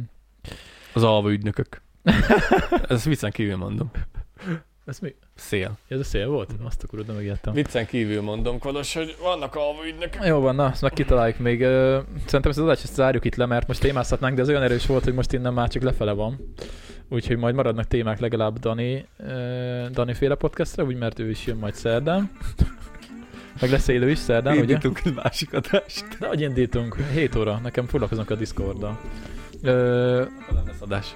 Az alva ügynökök. Ezt viccen kívül mondom. Ez mi? Szél. Ez a szél volt? Azt a de megijedtem. Viccen kívül mondom, Kolos, hogy vannak alva ügynökök. Jó van, na, azt meg kitaláljuk még. Szerintem ezt az adást ezt zárjuk itt le, mert most témázhatnánk, de ez olyan erős volt, hogy most innen már csak lefele van. Úgyhogy majd maradnak témák legalább Dani, Dani féle podcastra, úgy mert ő is jön majd szerdán. Meg lesz élő is szerdán, ugye? Indítunk egy másik adást. De hogy indítunk? 7 óra, nekem foglalkozunk a Discorddal. Ö, Nem lesz adás.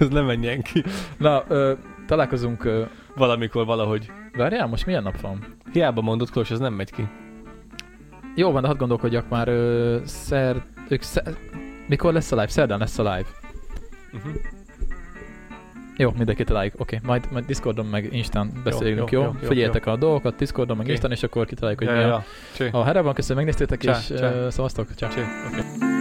Ez nem menjen ki. na, ö, találkozunk, ö, Valamikor valahogy. várjál, most milyen nap van? Hiába mondod, Kolos, ez nem megy ki. Jó van, de hadd gondolkodjak már, ö, szer, ők szer, mikor lesz a live? Szerdán lesz a live. Uh-huh. Jó, mindenki találjuk. Oké, okay. majd, majd Discordon meg Instán beszélünk, jó? jó, jó, jó, Figyeljetek a dolgokat Discordon meg Oké. Instán, és akkor kitaláljuk, hogy Ja, mi ja, a... ja. Cső. Ha herre van, köszönöm, megnéztétek, Csá, és csá. ö, szavaztok. Csá. Cső. Okay.